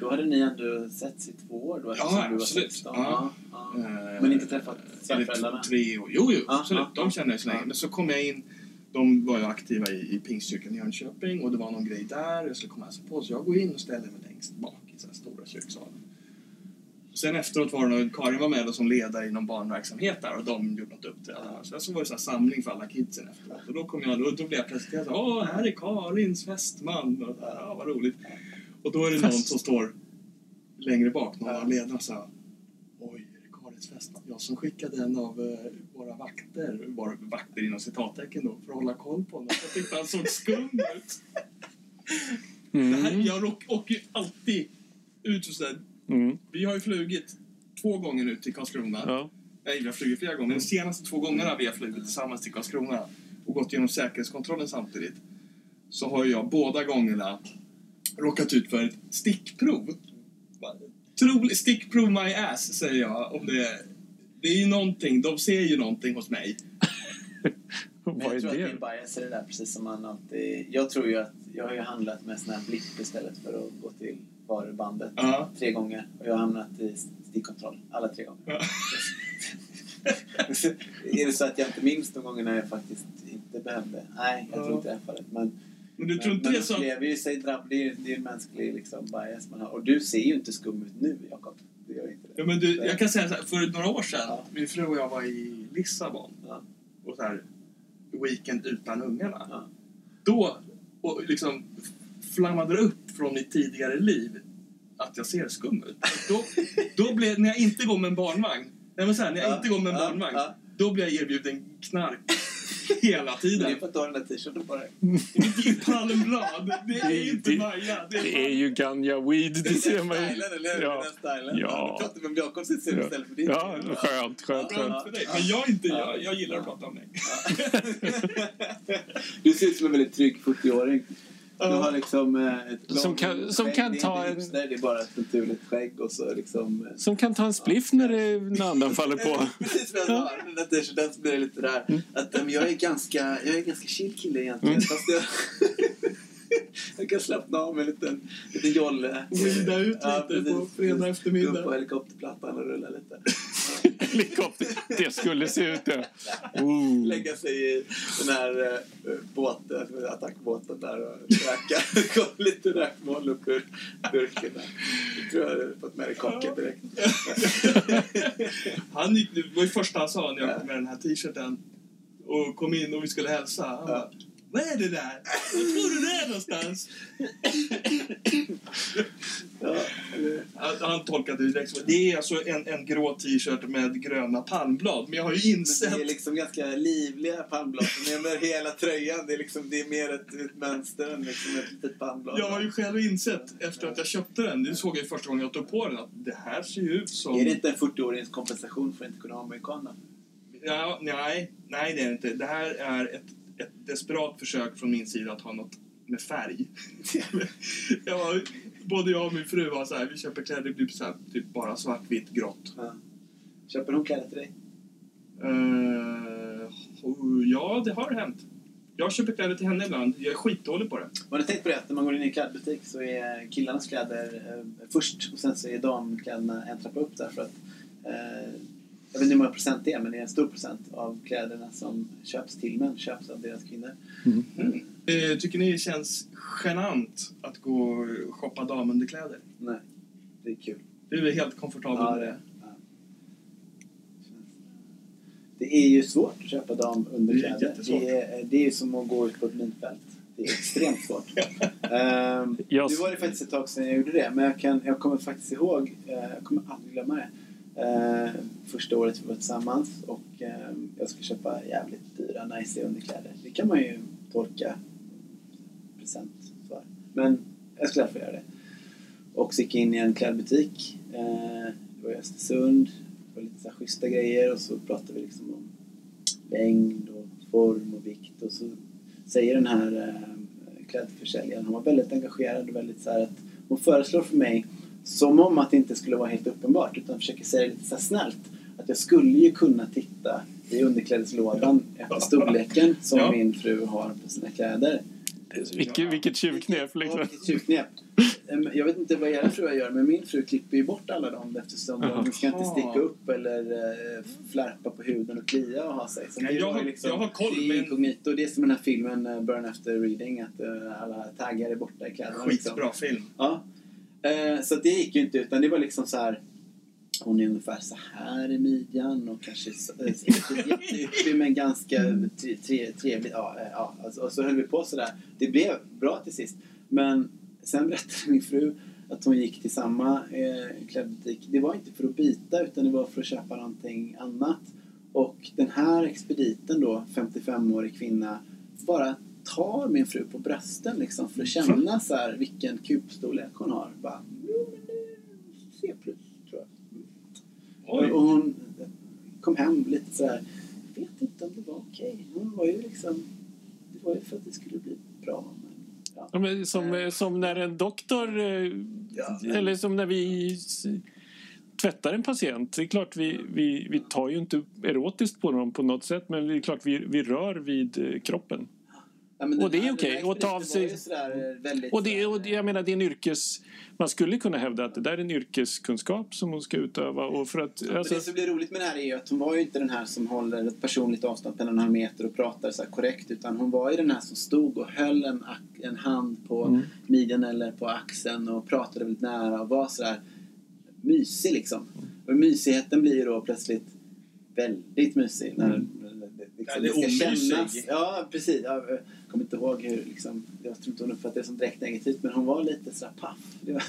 Då hade ni ändå setts i två år då? Ja, du var absolut. 16. Ja. Ja, Eh. Men inte träffat svärföräldrarna? tre år. Jo, jo, Ja, absolut. ja, De kände jag så länge. Men så kom jag in. De var ju aktiva i, i Pingstkyrkan i Jönköping och det var någon grej där. Jag skulle komma och hälsa på. Så jag går in och ställer mig längst bak i här stora kyrksalen. Sen efteråt var det någon, Karin var med då som ledare i någon barnverksamhet där och de gjorde något uppträdande. Sen så var det så här samling för alla kidsen efteråt. Och då kom jag, då, då blev jag presenterad. så, Åh, här är Karins fästman. Och, så här, ja, vad roligt. Och då är det någon som står längre bak, någon av ledarna sa Oj, är det Karins fästman? Jag som skickade en av eh, våra vakter, våra vakter inom citattecken då, för att hålla koll på honom. Jag tyckte han såg skum ut. Det här, Mm. jag åker ju alltid ut och sådär. Mm. Vi har ju flugit två gånger nu till Karlskrona. Ja. Nej, vi har flugit flera gånger. Men de senaste två gångerna vi har flugit tillsammans till Karlskrona och gått igenom säkerhetskontrollen samtidigt så har jag båda gångerna råkat ut för ett stickprov. Troligt stickprov my ass, säger jag. Om det, det är ju någonting, de ser ju någonting hos mig. [LAUGHS] Vad jag är tror att det? min bias är det där precis som man alltid... Jag tror ju att jag har ju handlat med sån här blipp istället för att gå till varubandet Ja. tre gånger. Och jag har hamnat i stickkontroll alla tre gånger. Ja. [LAUGHS] är det så att jag inte minns de gångerna jag faktiskt inte behövde? Nej, jag Ja. tror inte det fallet. Men, Men du tror men, inte men det är så att... upplever ju sig drabb, det är ju det är en mänsklig liksom, bias man har. Och du ser ju inte skum ut nu, Jakob. Det gör inte det. Ja, men du, jag kan säga så här, för några år sedan, Ja. min fru och jag var i Lissabon Ja. och så här, weekend utan ungarna. Ja. Då och liksom flammade upp från mitt tidigare liv att jag ser skum ut. Då, då blev, när jag inte går med en barnvagn, nej men så här, när jag Ja, inte går med en ja, barnvagn, ja. då blir jag erbjuden knark hela Men det tiden. är för att du har den där t-shirten på dig. Det är palmblad, det är ju inte Maja. Det Det är ju ganja weed, det ser man ju. Eller? Ja. Den. Ja. Du pratar med Jakob sitt Ja. istället för din. Ja, skönt, skönt, skönt skönt. för dig. Men jag, inte, jag, jag gillar att prata om mig. [LAUGHS] Du ser ut som en väldigt trygg 40-åring. Du Ja. har liksom eh, ett Som långt kan- som kan Det är ta en- hipster, Det är bara ett naturligt skägg och så liksom... eh, Som kan ta en spliff när det när andan [LAUGHS] faller på. Precis vad jag sa. Den blir lite där. Att, eh, men jag är ganska, jag är en ganska chill kille egentligen. Mm. Fast jag, [LAUGHS] jag kan slappna av med en liten, liten jolle. Weeda ut lite på fredag Gå eftermiddag. upp på helikopterplattan och rulla lite. [LAUGHS] Helikopter. Det skulle se ut det. Oh. Lägga sig i den här eh, båten, attackbåten där och röka. [LAUGHS] Gå lite rökmoln upp ur burken där. Jag tror jag hade fått med dig kakan direkt. [LAUGHS] Han gick, det var ju första han sa när jag kom med den här t-shirten och kom in och vi skulle hälsa. Han bara, vad är det där? Vad tror du det är någonstans? Ja, det- Han, tolkade det direkt som det är alltså en, en grå t-shirt med gröna palmblad. Men jag har ju Men insett... det är liksom ganska livliga palmblad. Det är med hela tröjan. Det är, liksom, det är mer ett, ett mönster än liksom ett litet palmblad. Jag har ju själv insett efter att jag köpte den, det såg jag ju första gången jag tog på den, att det här ser ju ut som... Är det inte en 40-årings kompensation för att inte kunna ha amerikan då? Ja, nej, nej det är det inte. Det här är ett, ett desperat försök från min sida att ha något med färg. [LAUGHS] jag var, både jag och min fru var så här, vi köper kläder, det blir så här, typ bara svart, vitt, grått. Ja. Köper hon kläder till dig? Eh, ja, det har hänt. Jag köper kläder till henne ibland. Jag är skitdålig på det. Har ni tänkt på det att när man går in i en klädbutik så är killarnas kläder eh, först och sen så är damkläderna en trappa upp därför att eh, jag vet inte hur många procent det är men det är en stor procent av kläderna som köps till män köps av deras kvinnor. Eh, tycker ni det känns genant att gå och shoppa damunderkläder? Nej, det är kul. Du är helt komfortabel Ja, med det, det? ja. det är ju svårt att köpa Det är damunderkläder. jättesvårt. Det är, det är ju som att gå ut på ett minfält. Det är extremt svårt. [LAUGHS] Ehm, Jag- Nu var det faktiskt ett tag sedan jag gjorde det, men jag, kan, jag kommer faktiskt ihåg, eh, jag kommer aldrig glömma det. Eh, första året vi var tillsammans och eh, jag ska köpa jävligt dyra, nice underkläder. Det kan man ju tolka present för. Men jag skulle i alla fall göra det. Och så gick jag in i en klädbutik. Eh, det var i Östersund. Det var lite så här schyssta grejer och så pratade vi liksom om längd och form och vikt och så säger den här eh, klädförsäljaren, hon var väldigt engagerad och väldigt så här att hon föreslår för mig som om att det inte skulle vara helt uppenbart utan försöker säga det lite så snällt att jag skulle ju kunna titta i underklädeslådan efter storleken som Ja. min fru har på sina kläder. Vilket, vilket tjuvknep liksom. Ja, vilket tjuvknep. Jag vet inte vad era fruar gör, men min fru klipper ju bort alla dem eftersom de ska inte sticka upp eller eh, flärpa på huden och klia och ha sig. Så jag har- jag har koll, det är men- inkognito. Det är som den här filmen eh, Burn After Reading, att eh, alla taggar är borta i kläderna. liksom. Skitbra film. Ja. Eh, Så det gick ju inte, utan det var liksom så här hon är ungefär så här i midjan och kanske så- eh, jätteyppig men ganska tre, tre, trevlig. Ja, eh, ja, alltså, och så höll vi på sådär. Det blev bra till sist. Men sen berättade [LAUGHS] min fru att hon gick till samma eh, klädbutik. Det var inte för att byta utan det var för att köpa någonting annat. Och den här expediten då, 55-årig kvinna, bara tar min fru på brösten liksom för att känna så här vilken kupstorlek hon har. Bara, jo men det är C plus tror jag. Oj. Och hon kom hem lite så här. Jag vet inte om det var okej. Hon var ju liksom... Det var ju för att det skulle bli bra. Men, ja. Men som, eh, som när en doktor, eh, Ja. eller som när vi tvättar en patient. Det är klart vi, vi, vi tar ju inte erotiskt på dem på något sätt men det är klart vi, vi rör vid eh, kroppen. Ja, Och det är här- okej. här Och ta av sig- ju sådär väldigt Och det, så och här- det- jag menar, det är en yrkes... Man skulle kunna hävda att det där är en yrkeskunskap som hon ska utöva. Och för att, Men alltså, det som blir roligt med det här är ju att hon var ju inte den här som håller ett personligt avstånd på en halv meter och pratar så här korrekt utan hon var ju den här som stod och höll en, en hand på Mm. midjan eller på axeln och pratade väldigt nära och var så där mysig liksom. Och mysigheten blir ju då plötsligt väldigt mysig när Mm. det, Ja, liksom, det är det ska omysig. kännas. Ja, precis. Jag eh, kommer inte ihåg hur liksom, jag tror inte hon uppfattade det som direkt negativt men hon var lite sådär paff. Det var...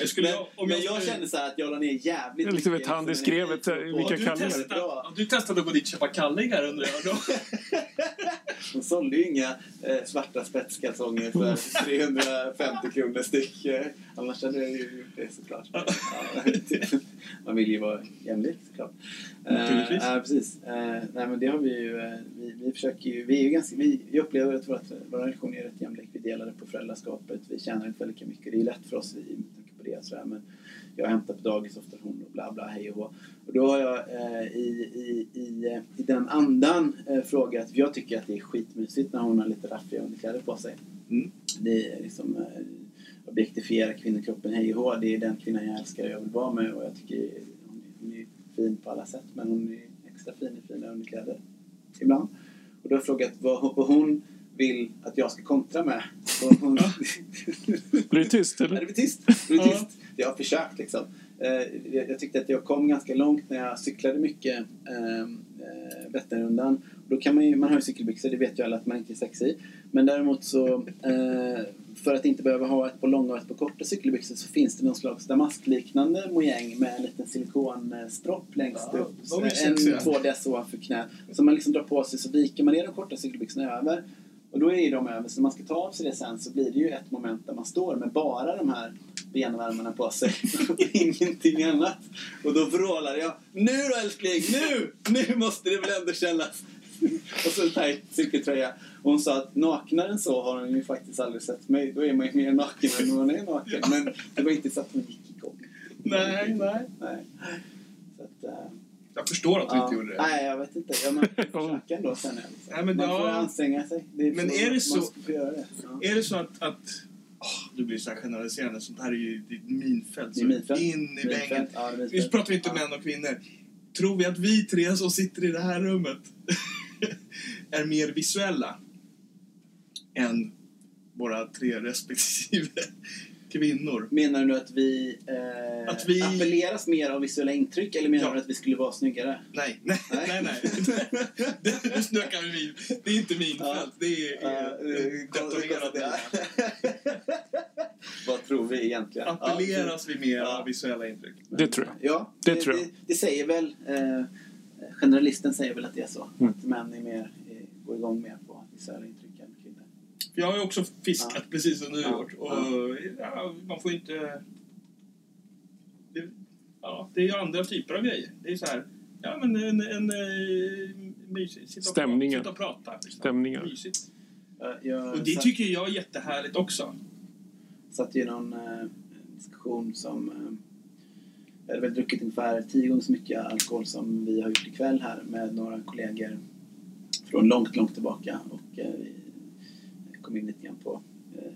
Jag skulle, Men, om men jag skulle- kände så här att jag la ner jävligt liksom mycket ett liksom, skrevet, energi på- vilka du, har du testat att gå dit och köpa kallingar undrar jag [LAUGHS] då? De sålde ju inga eh, svarta spetskalsonger för 350 kronor styck. Eh, annars hade jag ju gjort det såklart. Ja. [LAUGHS] Man vill ju vara jämlik såklart. Eh, Naturligtvis. Ja, precis. Eh, nej, men det har vi ju. Eh, vi, vi försöker ju. Vi är ju ganska, vi, jag upplever att vårt, vår relation är rätt jämlik. Vi delar det på föräldraskapet. Vi tjänar inte väldigt mycket. Det är lätt för oss i med tanke på det. sådär, Men jag hämtar på dagis ofta hon och bla bla hej och hå. Och då har jag eh, i, i, i, i den andan eh, frågat, för jag tycker att det är skitmysigt när hon har lite raffiga underkläder på sig. Mm. Det är liksom eh, objektifiera kvinnokroppen hej och hå. Det är den kvinnan jag älskar och jag vill vara med och jag tycker hon, är- hon är fin på alla sätt men hon är extra fin i fina underkläder ibland. Och då har jag frågat vad, vad hon vill att jag ska kontra med. Hon, [LAUGHS] blir det tyst Ja, eller? det blir tyst. Det blir Ja. tyst. Jag har försökt liksom. Eh, jag, tyckte att jag kom ganska långt när jag cyklade mycket eh, eh, Vätternrundan. Då kan man, ju, man har ju cykelbyxor, det vet ju alla att man inte är sexig. Men däremot så, eh, för att inte behöva ha ett på långa och ett på korta cykelbyxor så finns det någon slags damaskliknande mojäng med en liten silikonstropp längst Ja, upp. en, två dess ovanför knät. Som man liksom drar på sig så viker man ner de korta cykelbyxorna över. Och då är ju de över, så när man ska ta av sig det sen så blir det ju ett moment där man står med bara de här benvärmarna på sig. [LAUGHS] Ingenting annat. Och då vrålade jag Nu då älskling, nu! Nu måste det väl ändå kännas! [LAUGHS] och så en tajt cykeltröja. Och hon sa att naknare än så har hon ju faktiskt aldrig sett mig. Då är man ju mer naken än man är naken. Men det var inte så att hon gick igång. Nej, nej. Nej. Så att, eh, Jag förstår att du Ja. inte gjorde det. Nej, jag vet inte. Ja, man får försöka [LAUGHS] ändå sen. Liksom. Nej, men man får ja. anstränga sig. Det Men är det så- det. Ja. Är det så att... att åh, du blir så här generaliserande. Sånt här är ju det är ett minfält. Det är minfält. In i bängen. Ja, det Nu pratar vi inte Ja. män och kvinnor. Tror vi att vi tre som sitter i det här rummet [LAUGHS] är mer visuella än våra tre respektive kvinnor? Menar du nu att vi, eh, Att vi- appelleras mer av visuella intryck eller menar Ja. du att vi skulle vara snyggare? Nej, [LAUGHS] nej, nej. Nej. nej. Det- Nu snackar vi min. Det är inte minfält. Det är, är detonera [LAUGHS] Vad tror vi egentligen? Appelleras vi mer Ja. av visuella intryck? Det tror jag. Ja, Det tror jag. Det, det säger väl, eh, generalisten säger väl att det är så. Mm. Att män är mer, eh, går igång mer på visuella intryck. För jag har ju också fiskat Ja. precis som du Ja. gjort. Och ja, man får inte... Det, ja, det är ju andra typer av grejer. Det är så här... Ja, men en... en, eh, mysigt. Sitta och Stämningen. Prata, sitta och prata. Liksom. Stämningar. Mysigt. Jag, Och det satt, tycker jag är jättehärligt också. satt i någon eh, diskussion som... Eh, jag hade väl druckit ungefär tio gånger så mycket alkohol som vi har gjort ikväll här med några kollegor från långt, långt tillbaka. Och eh, vi kom in lite grann på eh,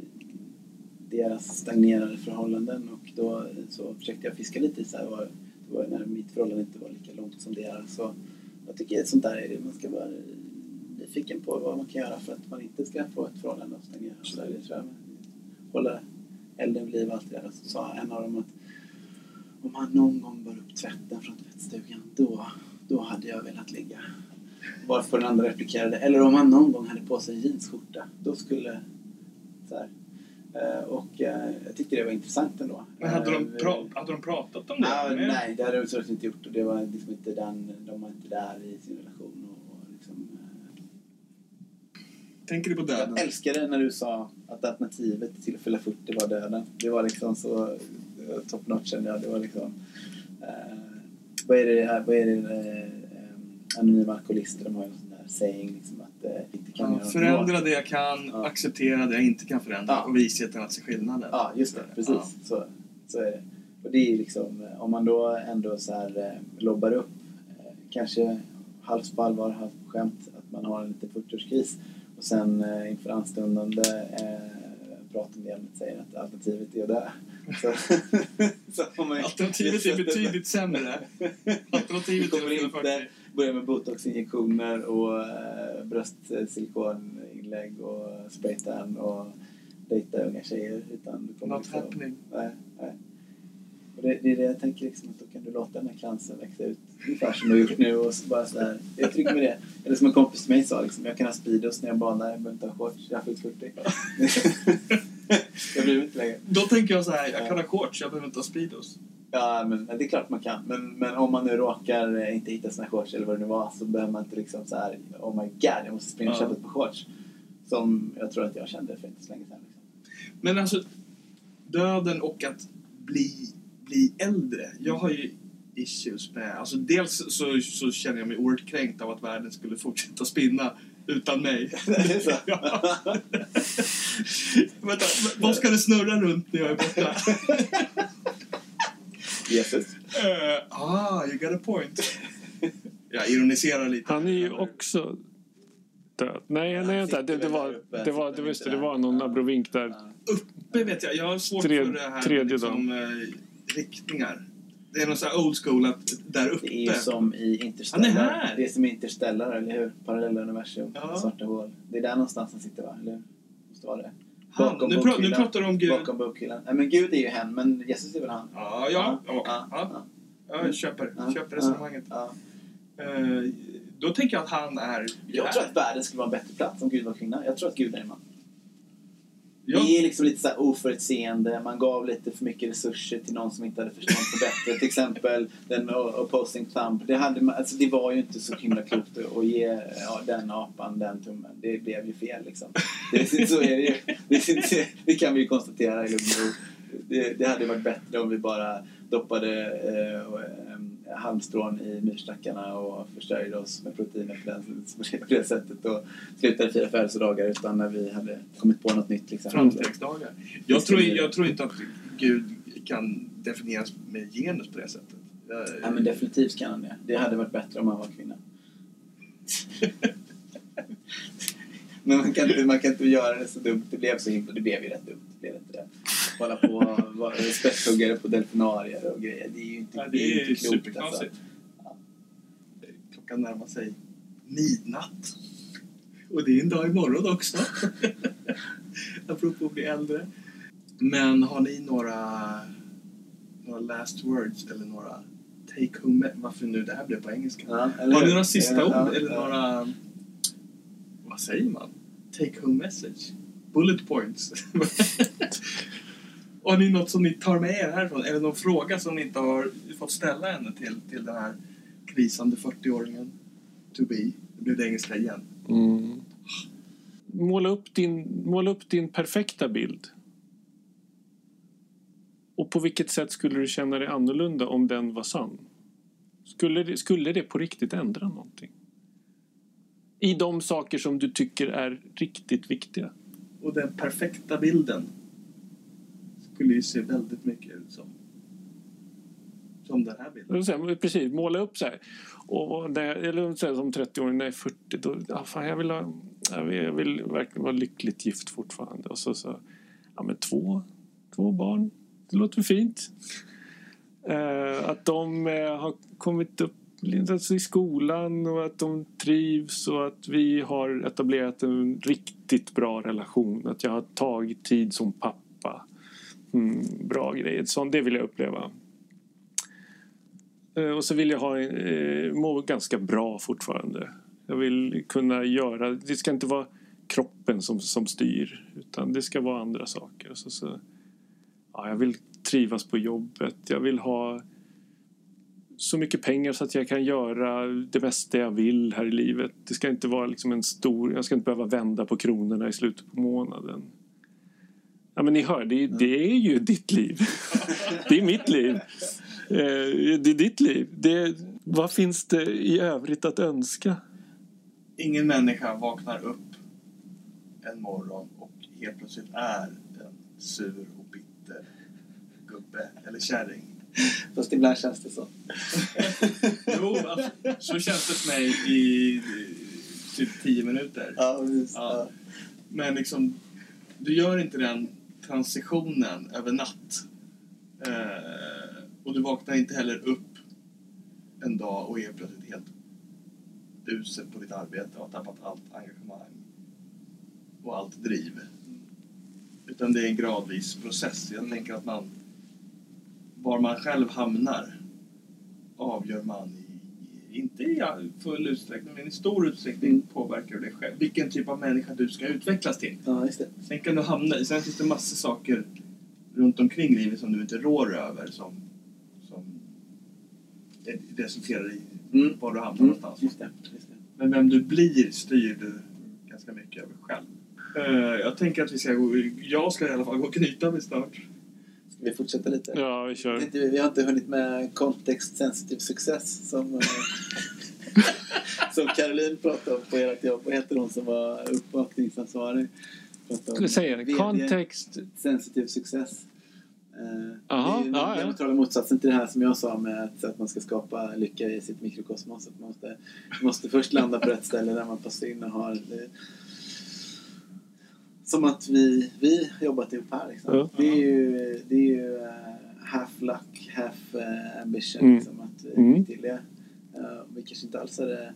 deras stagnerade förhållanden och då eh, så försökte jag fiska lite i så här, var, det var när mitt förhållande inte var lika långt som deras. Så jag tycker att sånt där är det man ska vara nyfiken på vad man kan göra för att man inte ska få ett förhållande att stagnera. Så där, det tror jag. Hålla elden vid liv och allt det där. Så sa en av dem att om han någon gång bar upp tvätten från tvättstugan då, då hade jag velat ligga. Varför den andra replikerade eller om han någon gång hade på sig jeansskjorta då skulle så här. Eh, Och eh, jag tyckte det var intressant ändå. Men hade de, Eh, pra- hade de pratat om det? Med- nej, det hade de såklart inte gjort. Och det var liksom inte den, de var inte där i sin relation. Och, och liksom, Tänker du på döden? jag älskade när du sa att alternativet till att fylla 40 var döden. Det var liksom så top notch kände jag. Det var liksom... Eh, vad är det, vad är det Anonyma alkoholister de har ju en sån där saying liksom att eh, inte kan ja, göra Förändra något. det jag kan, ja. acceptera det jag inte kan förändra ja. och visheten att se skillnaden. Ja, just det. Precis. Ja. Så, så är det. Och det är ju liksom, eh, om man då ändå så här eh, lobbar upp, eh, kanske halvt på allvar, halvt på skämt, att man har en liten 40-årskris och sen eh, inför anstundande eh, pratar med hjälmet säger att alternativet är det. [LAUGHS] Så, [LAUGHS] så man alternativet är betydligt sämre. [LAUGHS] Alternativet är 140 började med botoxinjektioner och eh, bröstsilikoninlägg och spraytan och dejta unga tjejer. Utan du Not liksom, happening. Nej, nej. Och det, det, är det jag tänker, liksom, att då kan du låta den här klansen växa ut ungefär som du har gjort nu. Och så bara så här, jag är trygg med det. Eller som en kompis till mig sa, liksom, jag kan ha speedos när jag banar, jag behöver inte ha shorts, jag har fyllt 40. [LAUGHS] jag bryr mig inte längre. Då tänker jag så här, jag kan ha shorts, jag behöver inte ha speedos. Ja, men det är klart man kan. Men, men om man nu råkar eh, inte hitta sina shorts eller vad det nu var så behöver man inte liksom så här, oh my god, jag måste springa och köpa ett par shorts. Som jag tror att jag kände för inte så länge sedan. Liksom. Men alltså, döden och att bli, bli äldre. Jag har ju issues med... Alltså dels så, så känner jag mig oerhört kränkt av att världen skulle fortsätta spinna utan mig. [LAUGHS] [LAUGHS] Vänta, vad ska det snurra runt när jag är borta? [LAUGHS] Jesus. Eh, ah, you got a point. [LAUGHS] Jag ironiserar lite. Han är ju också död. Nej, Han nej vänta. Det, det, var, uppe, det, var, det, inte det var någon Ja. abrovink där. Ja. Uppe vet jag, jag har svårt Tred- för det här tredje liksom, eh, riktningar. Det är någon sån här old school att där uppe. Det är ju som i Interstellar. Han är här! Det är som i Interstellar, eller hur? Parallella universum, Ja. svarta hål. Det är där någonstans han sitter, va? Eller hur? Måste vara det. Bakom nu, pra, nu pratar du om Gud. Bakom bokhyllan. Nej, men Gud är ju hen, men Jesus är väl han? Ja, ja, ja, ja, ja. ja, Jag köper, Ja. köper resonemanget. ja. Eh, då tänker jag att han är... Jag tror att världen skulle vara en bättre plats om Gud var kvinna. Jag tror att Gud är en man. Ja, Det är liksom lite så här oförutseende. Man gav lite för mycket resurser till någon som inte hade förstånd för bättre. Till exempel den med opposing thumb. Det, hade, man- alltså det var ju inte så himla klokt att ge ja, den apan den tummen. Det blev ju fel liksom. Det, så är det ju. Det, det kan vi ju konstatera i lugn och ro. Det, det hade varit bättre om vi bara doppade eh, och, eh, halmstrån i myrstackarna och försörjde oss med proteiner på, det sättet och slutade fira födelsedagar utan när vi hade kommit på något nytt. Liksom. framstegsdagar. Jag tror, jag tror inte att Gud kan definieras med genus på det sättet. Ja, men definitivt kan han det. Det hade varit bättre om han var kvinna. [LAUGHS] men man kan, inte, man kan inte göra det så dumt. Det blev så himla... Det blev ju rätt dumt. Det blev inte det. Hålla på och vara spetshuggare på delfinarier och grejer. Det är ju inte, Ja, det är det är inte klokt alltså. superknasigt. Klockan närmar sig midnatt. Och det är en dag imorgon också. [LAUGHS] Apropå att bli äldre. Men har ni några, några last words eller några take home... Varför nu det här blev på engelska? Ja, eller Har ni några sista Ja, ja, ord eller ja. några... Vad säger man? Take home message? Bullet points? [LAUGHS] [LAUGHS] har ni något som ni tar med er härifrån? Eller någon fråga som ni inte har fått ställa ännu till, till den här krisande 40-åringen to be? Det blev det engelska igen. Mm. Måla, upp din, måla upp din perfekta bild. Och på vilket sätt skulle du känna dig annorlunda om den var sann? Skulle det, skulle det på riktigt ändra någonting? I de saker som du tycker är riktigt viktiga. Och den perfekta bilden skulle ju se väldigt mycket ut som, som den här bilden. Säga, precis, måla upp så här. Och när jag, eller så här, som 30-åring, när jag är 40, då, ja, fan, jag, vill ha, jag, vill, jag vill verkligen vara lyckligt gift fortfarande. Och så, så ja men två, två barn, det låter fint. Eh, att de eh, har kommit upp alltså, i skolan och att de trivs och att vi har etablerat en riktigt bra relation. Att jag har tagit tid som pappa. Mm, bra grejer. Sånt, det vill jag uppleva. Eh, och så vill jag ha, eh, må ganska bra fortfarande. Jag vill kunna göra... Det ska inte vara kroppen som, som styr utan det ska vara andra saker. Så, så, ja, jag vill trivas på jobbet. Jag vill ha så mycket pengar så att jag kan göra det mesta jag vill här i livet. Det ska inte vara liksom en stor... Jag ska inte behöva vända på kronorna i slutet på månaden. Ja, men ni hör, det, det är ju ditt liv. [LAUGHS] Det är mitt liv. Eh, Det är ditt liv. Det, vad finns det i övrigt att önska? Ingen människa vaknar upp en morgon och helt plötsligt är en sur och bitter gubbe eller kärring. Fast ibland känns det så. [LAUGHS] Jo, alltså, så känns det för mig i typ tio minuter. Ja. Ja. Men liksom, du gör inte den transitionen över natt. Eh, och du vaknar inte heller upp en dag och är plötsligt helt usel på ditt arbete och har tappat allt engagemang och allt driv. Utan det är en gradvis process. Jag tänker att man, var man själv hamnar avgör man i, inte i full utsträckning, men i stor utsträckning påverkar dig själv. Vilken typ av människa du ska utvecklas till. Ja, just det. Sen kan du hamna i, sen finns det massor saker runt omkring livet som du inte rår över som, som resulterar i Mm. var du hamnar Mm, någonstans. just det. Just det. Men vem du blir styr du ganska mycket över själv. Eh, jag tänker att vi ska gå, jag ska i alla fall gå och knyta mig snart. Vi fortsätta lite? Ja, vi kör. Vi vi har inte hunnit med context sensitive success som, eh, [LAUGHS] som Caroline pratade om på ert jobb. Vad heter hon som var uppvakningsansvarig? Om Säger VD kontext. Sensitive success. Eh, Jaha, det är ju den diametrala motsatsen till det här som jag sa med att, att man ska skapa lycka i sitt mikrokosmos. Att man måste, måste först landa på rätt ställe där man passar in och har det, som att vi, vi har jobbat ihop här. Liksom. Ja. Det är ju, det är ju eh, half luck, half eh, ambition. Mm. Liksom, att vi Mm. fick till det. Eh, vi kanske inte alls hade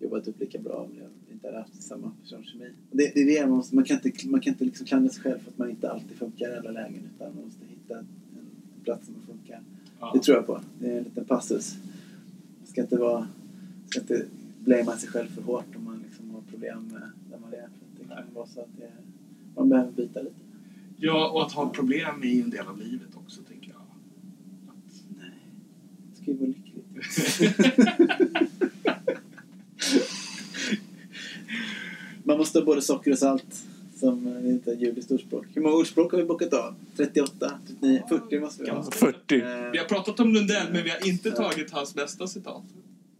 jobbat upp lika bra om vi inte hade haft samma personkemi. Det, det är det man, måste, man kan inte, man kan inte liksom klandra sig själv för att man inte alltid funkar i alla lägen. Utan man måste hitta en plats som funkar. Ja. Det tror jag på. Det är en liten passus. Man ska inte, vara, ska inte blamea sig själv för hårt om man liksom har problem med där man är. För det kan vara så att det, man behöver byta lite. Ja, och att ha problem är ju en del av livet också, tänker jag. Att, Nej, det ska ju vara lyckligt. [LAUGHS] man måste ha både socker och salt. Som det är inte ett judiskt ordspråk. Hur många ordspråk har vi bockat av? 38? 39? 40 måste vi ha. 40. Eh, vi har pratat om Lundell, men vi har inte tagit hans bästa citat.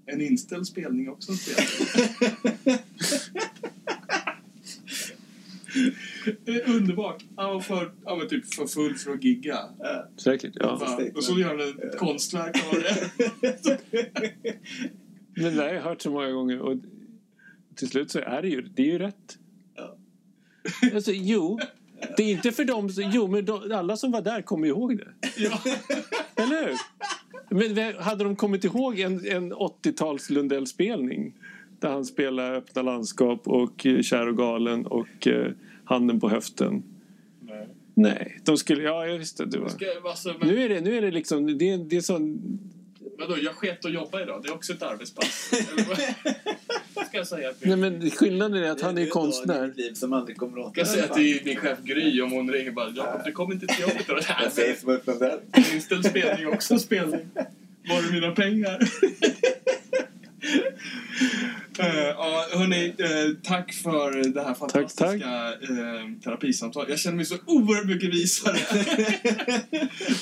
En inställd spelning är också en spelning. [LAUGHS] Det är underbart. Han var för, han var typ för full för att gigga. Ja. Säkert, ja. Va? Och så gör han ett konstverk av det. [LAUGHS] Men det har jag hört så många gånger och till slut så är det ju, det är ju rätt. Ja. [LAUGHS] Alltså, jo, det är inte för dem, jo men de, alla som var där kommer ihåg det. Ja. [LAUGHS] Eller hur? Men hade de kommit ihåg en, en 80-tals Lundell-spelning? Där han spelar Öppna landskap och eh, Kär och galen och eh, Handen på höften. Nej. Nej, de skulle... Ja, jag visste. Det var. Ska, alltså, men, Nu är det, nu är det liksom... Det, är- det är sån... vadå, jag sket att jobba idag. Det är också ett arbetspass. [LAUGHS] Ska jag säga att Nej, men skillnaden är att han Det är i konstnär. liv som aldrig kommer åt ska jag säga till min chef Gry om hon ringer bara Jakob, du kommer inte till jobbet idag. Jag säger som. Inställd spelning också spelning. Var är mina pengar? [LAUGHS] Eh, ja, hörni, uh, tack för det här fantastiska eh, terapisamtalet. Jag känner mig så oerhört mycket visare.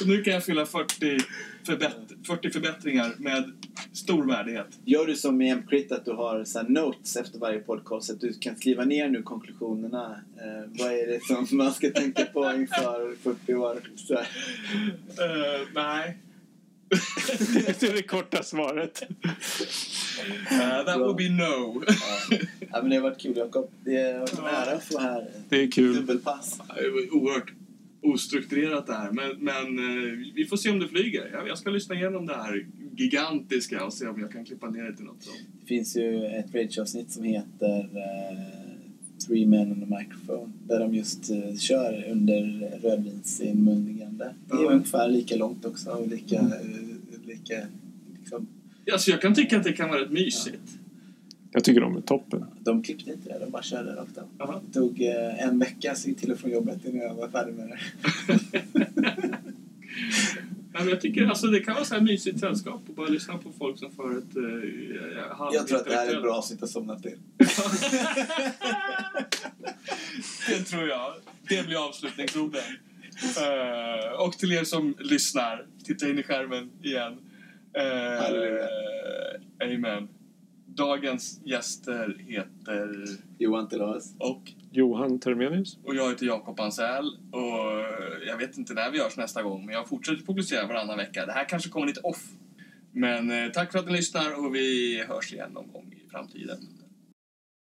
[LAUGHS] nu kan jag fylla 40, förbätt- 40 förbättringar med stor värdighet. Gör du som i M-Crit att du har så här notes efter varje podcast att du kan skriva ner nu konklusionerna. Eh, vad är det som man ska tänka på inför 40 år? Så här. Nej. Det är det korta svaret. Eh, that would be no. Ja. men det har varit kul Jakob. Det har varit en ära att få här. Det är kul. Dubbelpass. Det var oerhört ostrukturerat det här. Men, men eh, vi får se om det flyger. Jag, jag ska lyssna igenom det här gigantiska och se om jag kan klippa ner det till något sånt. Det finns ju ett Rage-avsnitt som heter eh, Three Men on a Microphone. Där de just eh, kör under rödvinsinmundigande. Det är Ja. ungefär lika långt också och lika... Eh, lika liksom, Alltså jag kan tycka att det kan vara rätt mysigt. Jag tycker de är toppen. de klippte inte det, de bara körde rakt av. Det tog eh, en vecka så till och från jobbet innan jag var färdig med det. [LAUGHS] Ja, men jag tycker alltså det kan vara så här mysigt sällskap och bara lyssna på folk som för ett uh, halv Jag tror att det här är ett bra avsnitt att somna till. [LAUGHS] Det tror jag. Det blir avslutningsorden. Eh, och till er som lyssnar, titta in i skärmen igen. Uh, Halleluja. amen. Dagens gäster heter Johan Tillhörs. och Johan Termenius. Och jag heter Jakob Ansell och jag vet inte när vi görs nästa gång men jag fortsätter publicera varannan vecka. Det här kanske kommer lite off. Men eh, tack för att ni lyssnar och vi hörs igen någon gång i framtiden.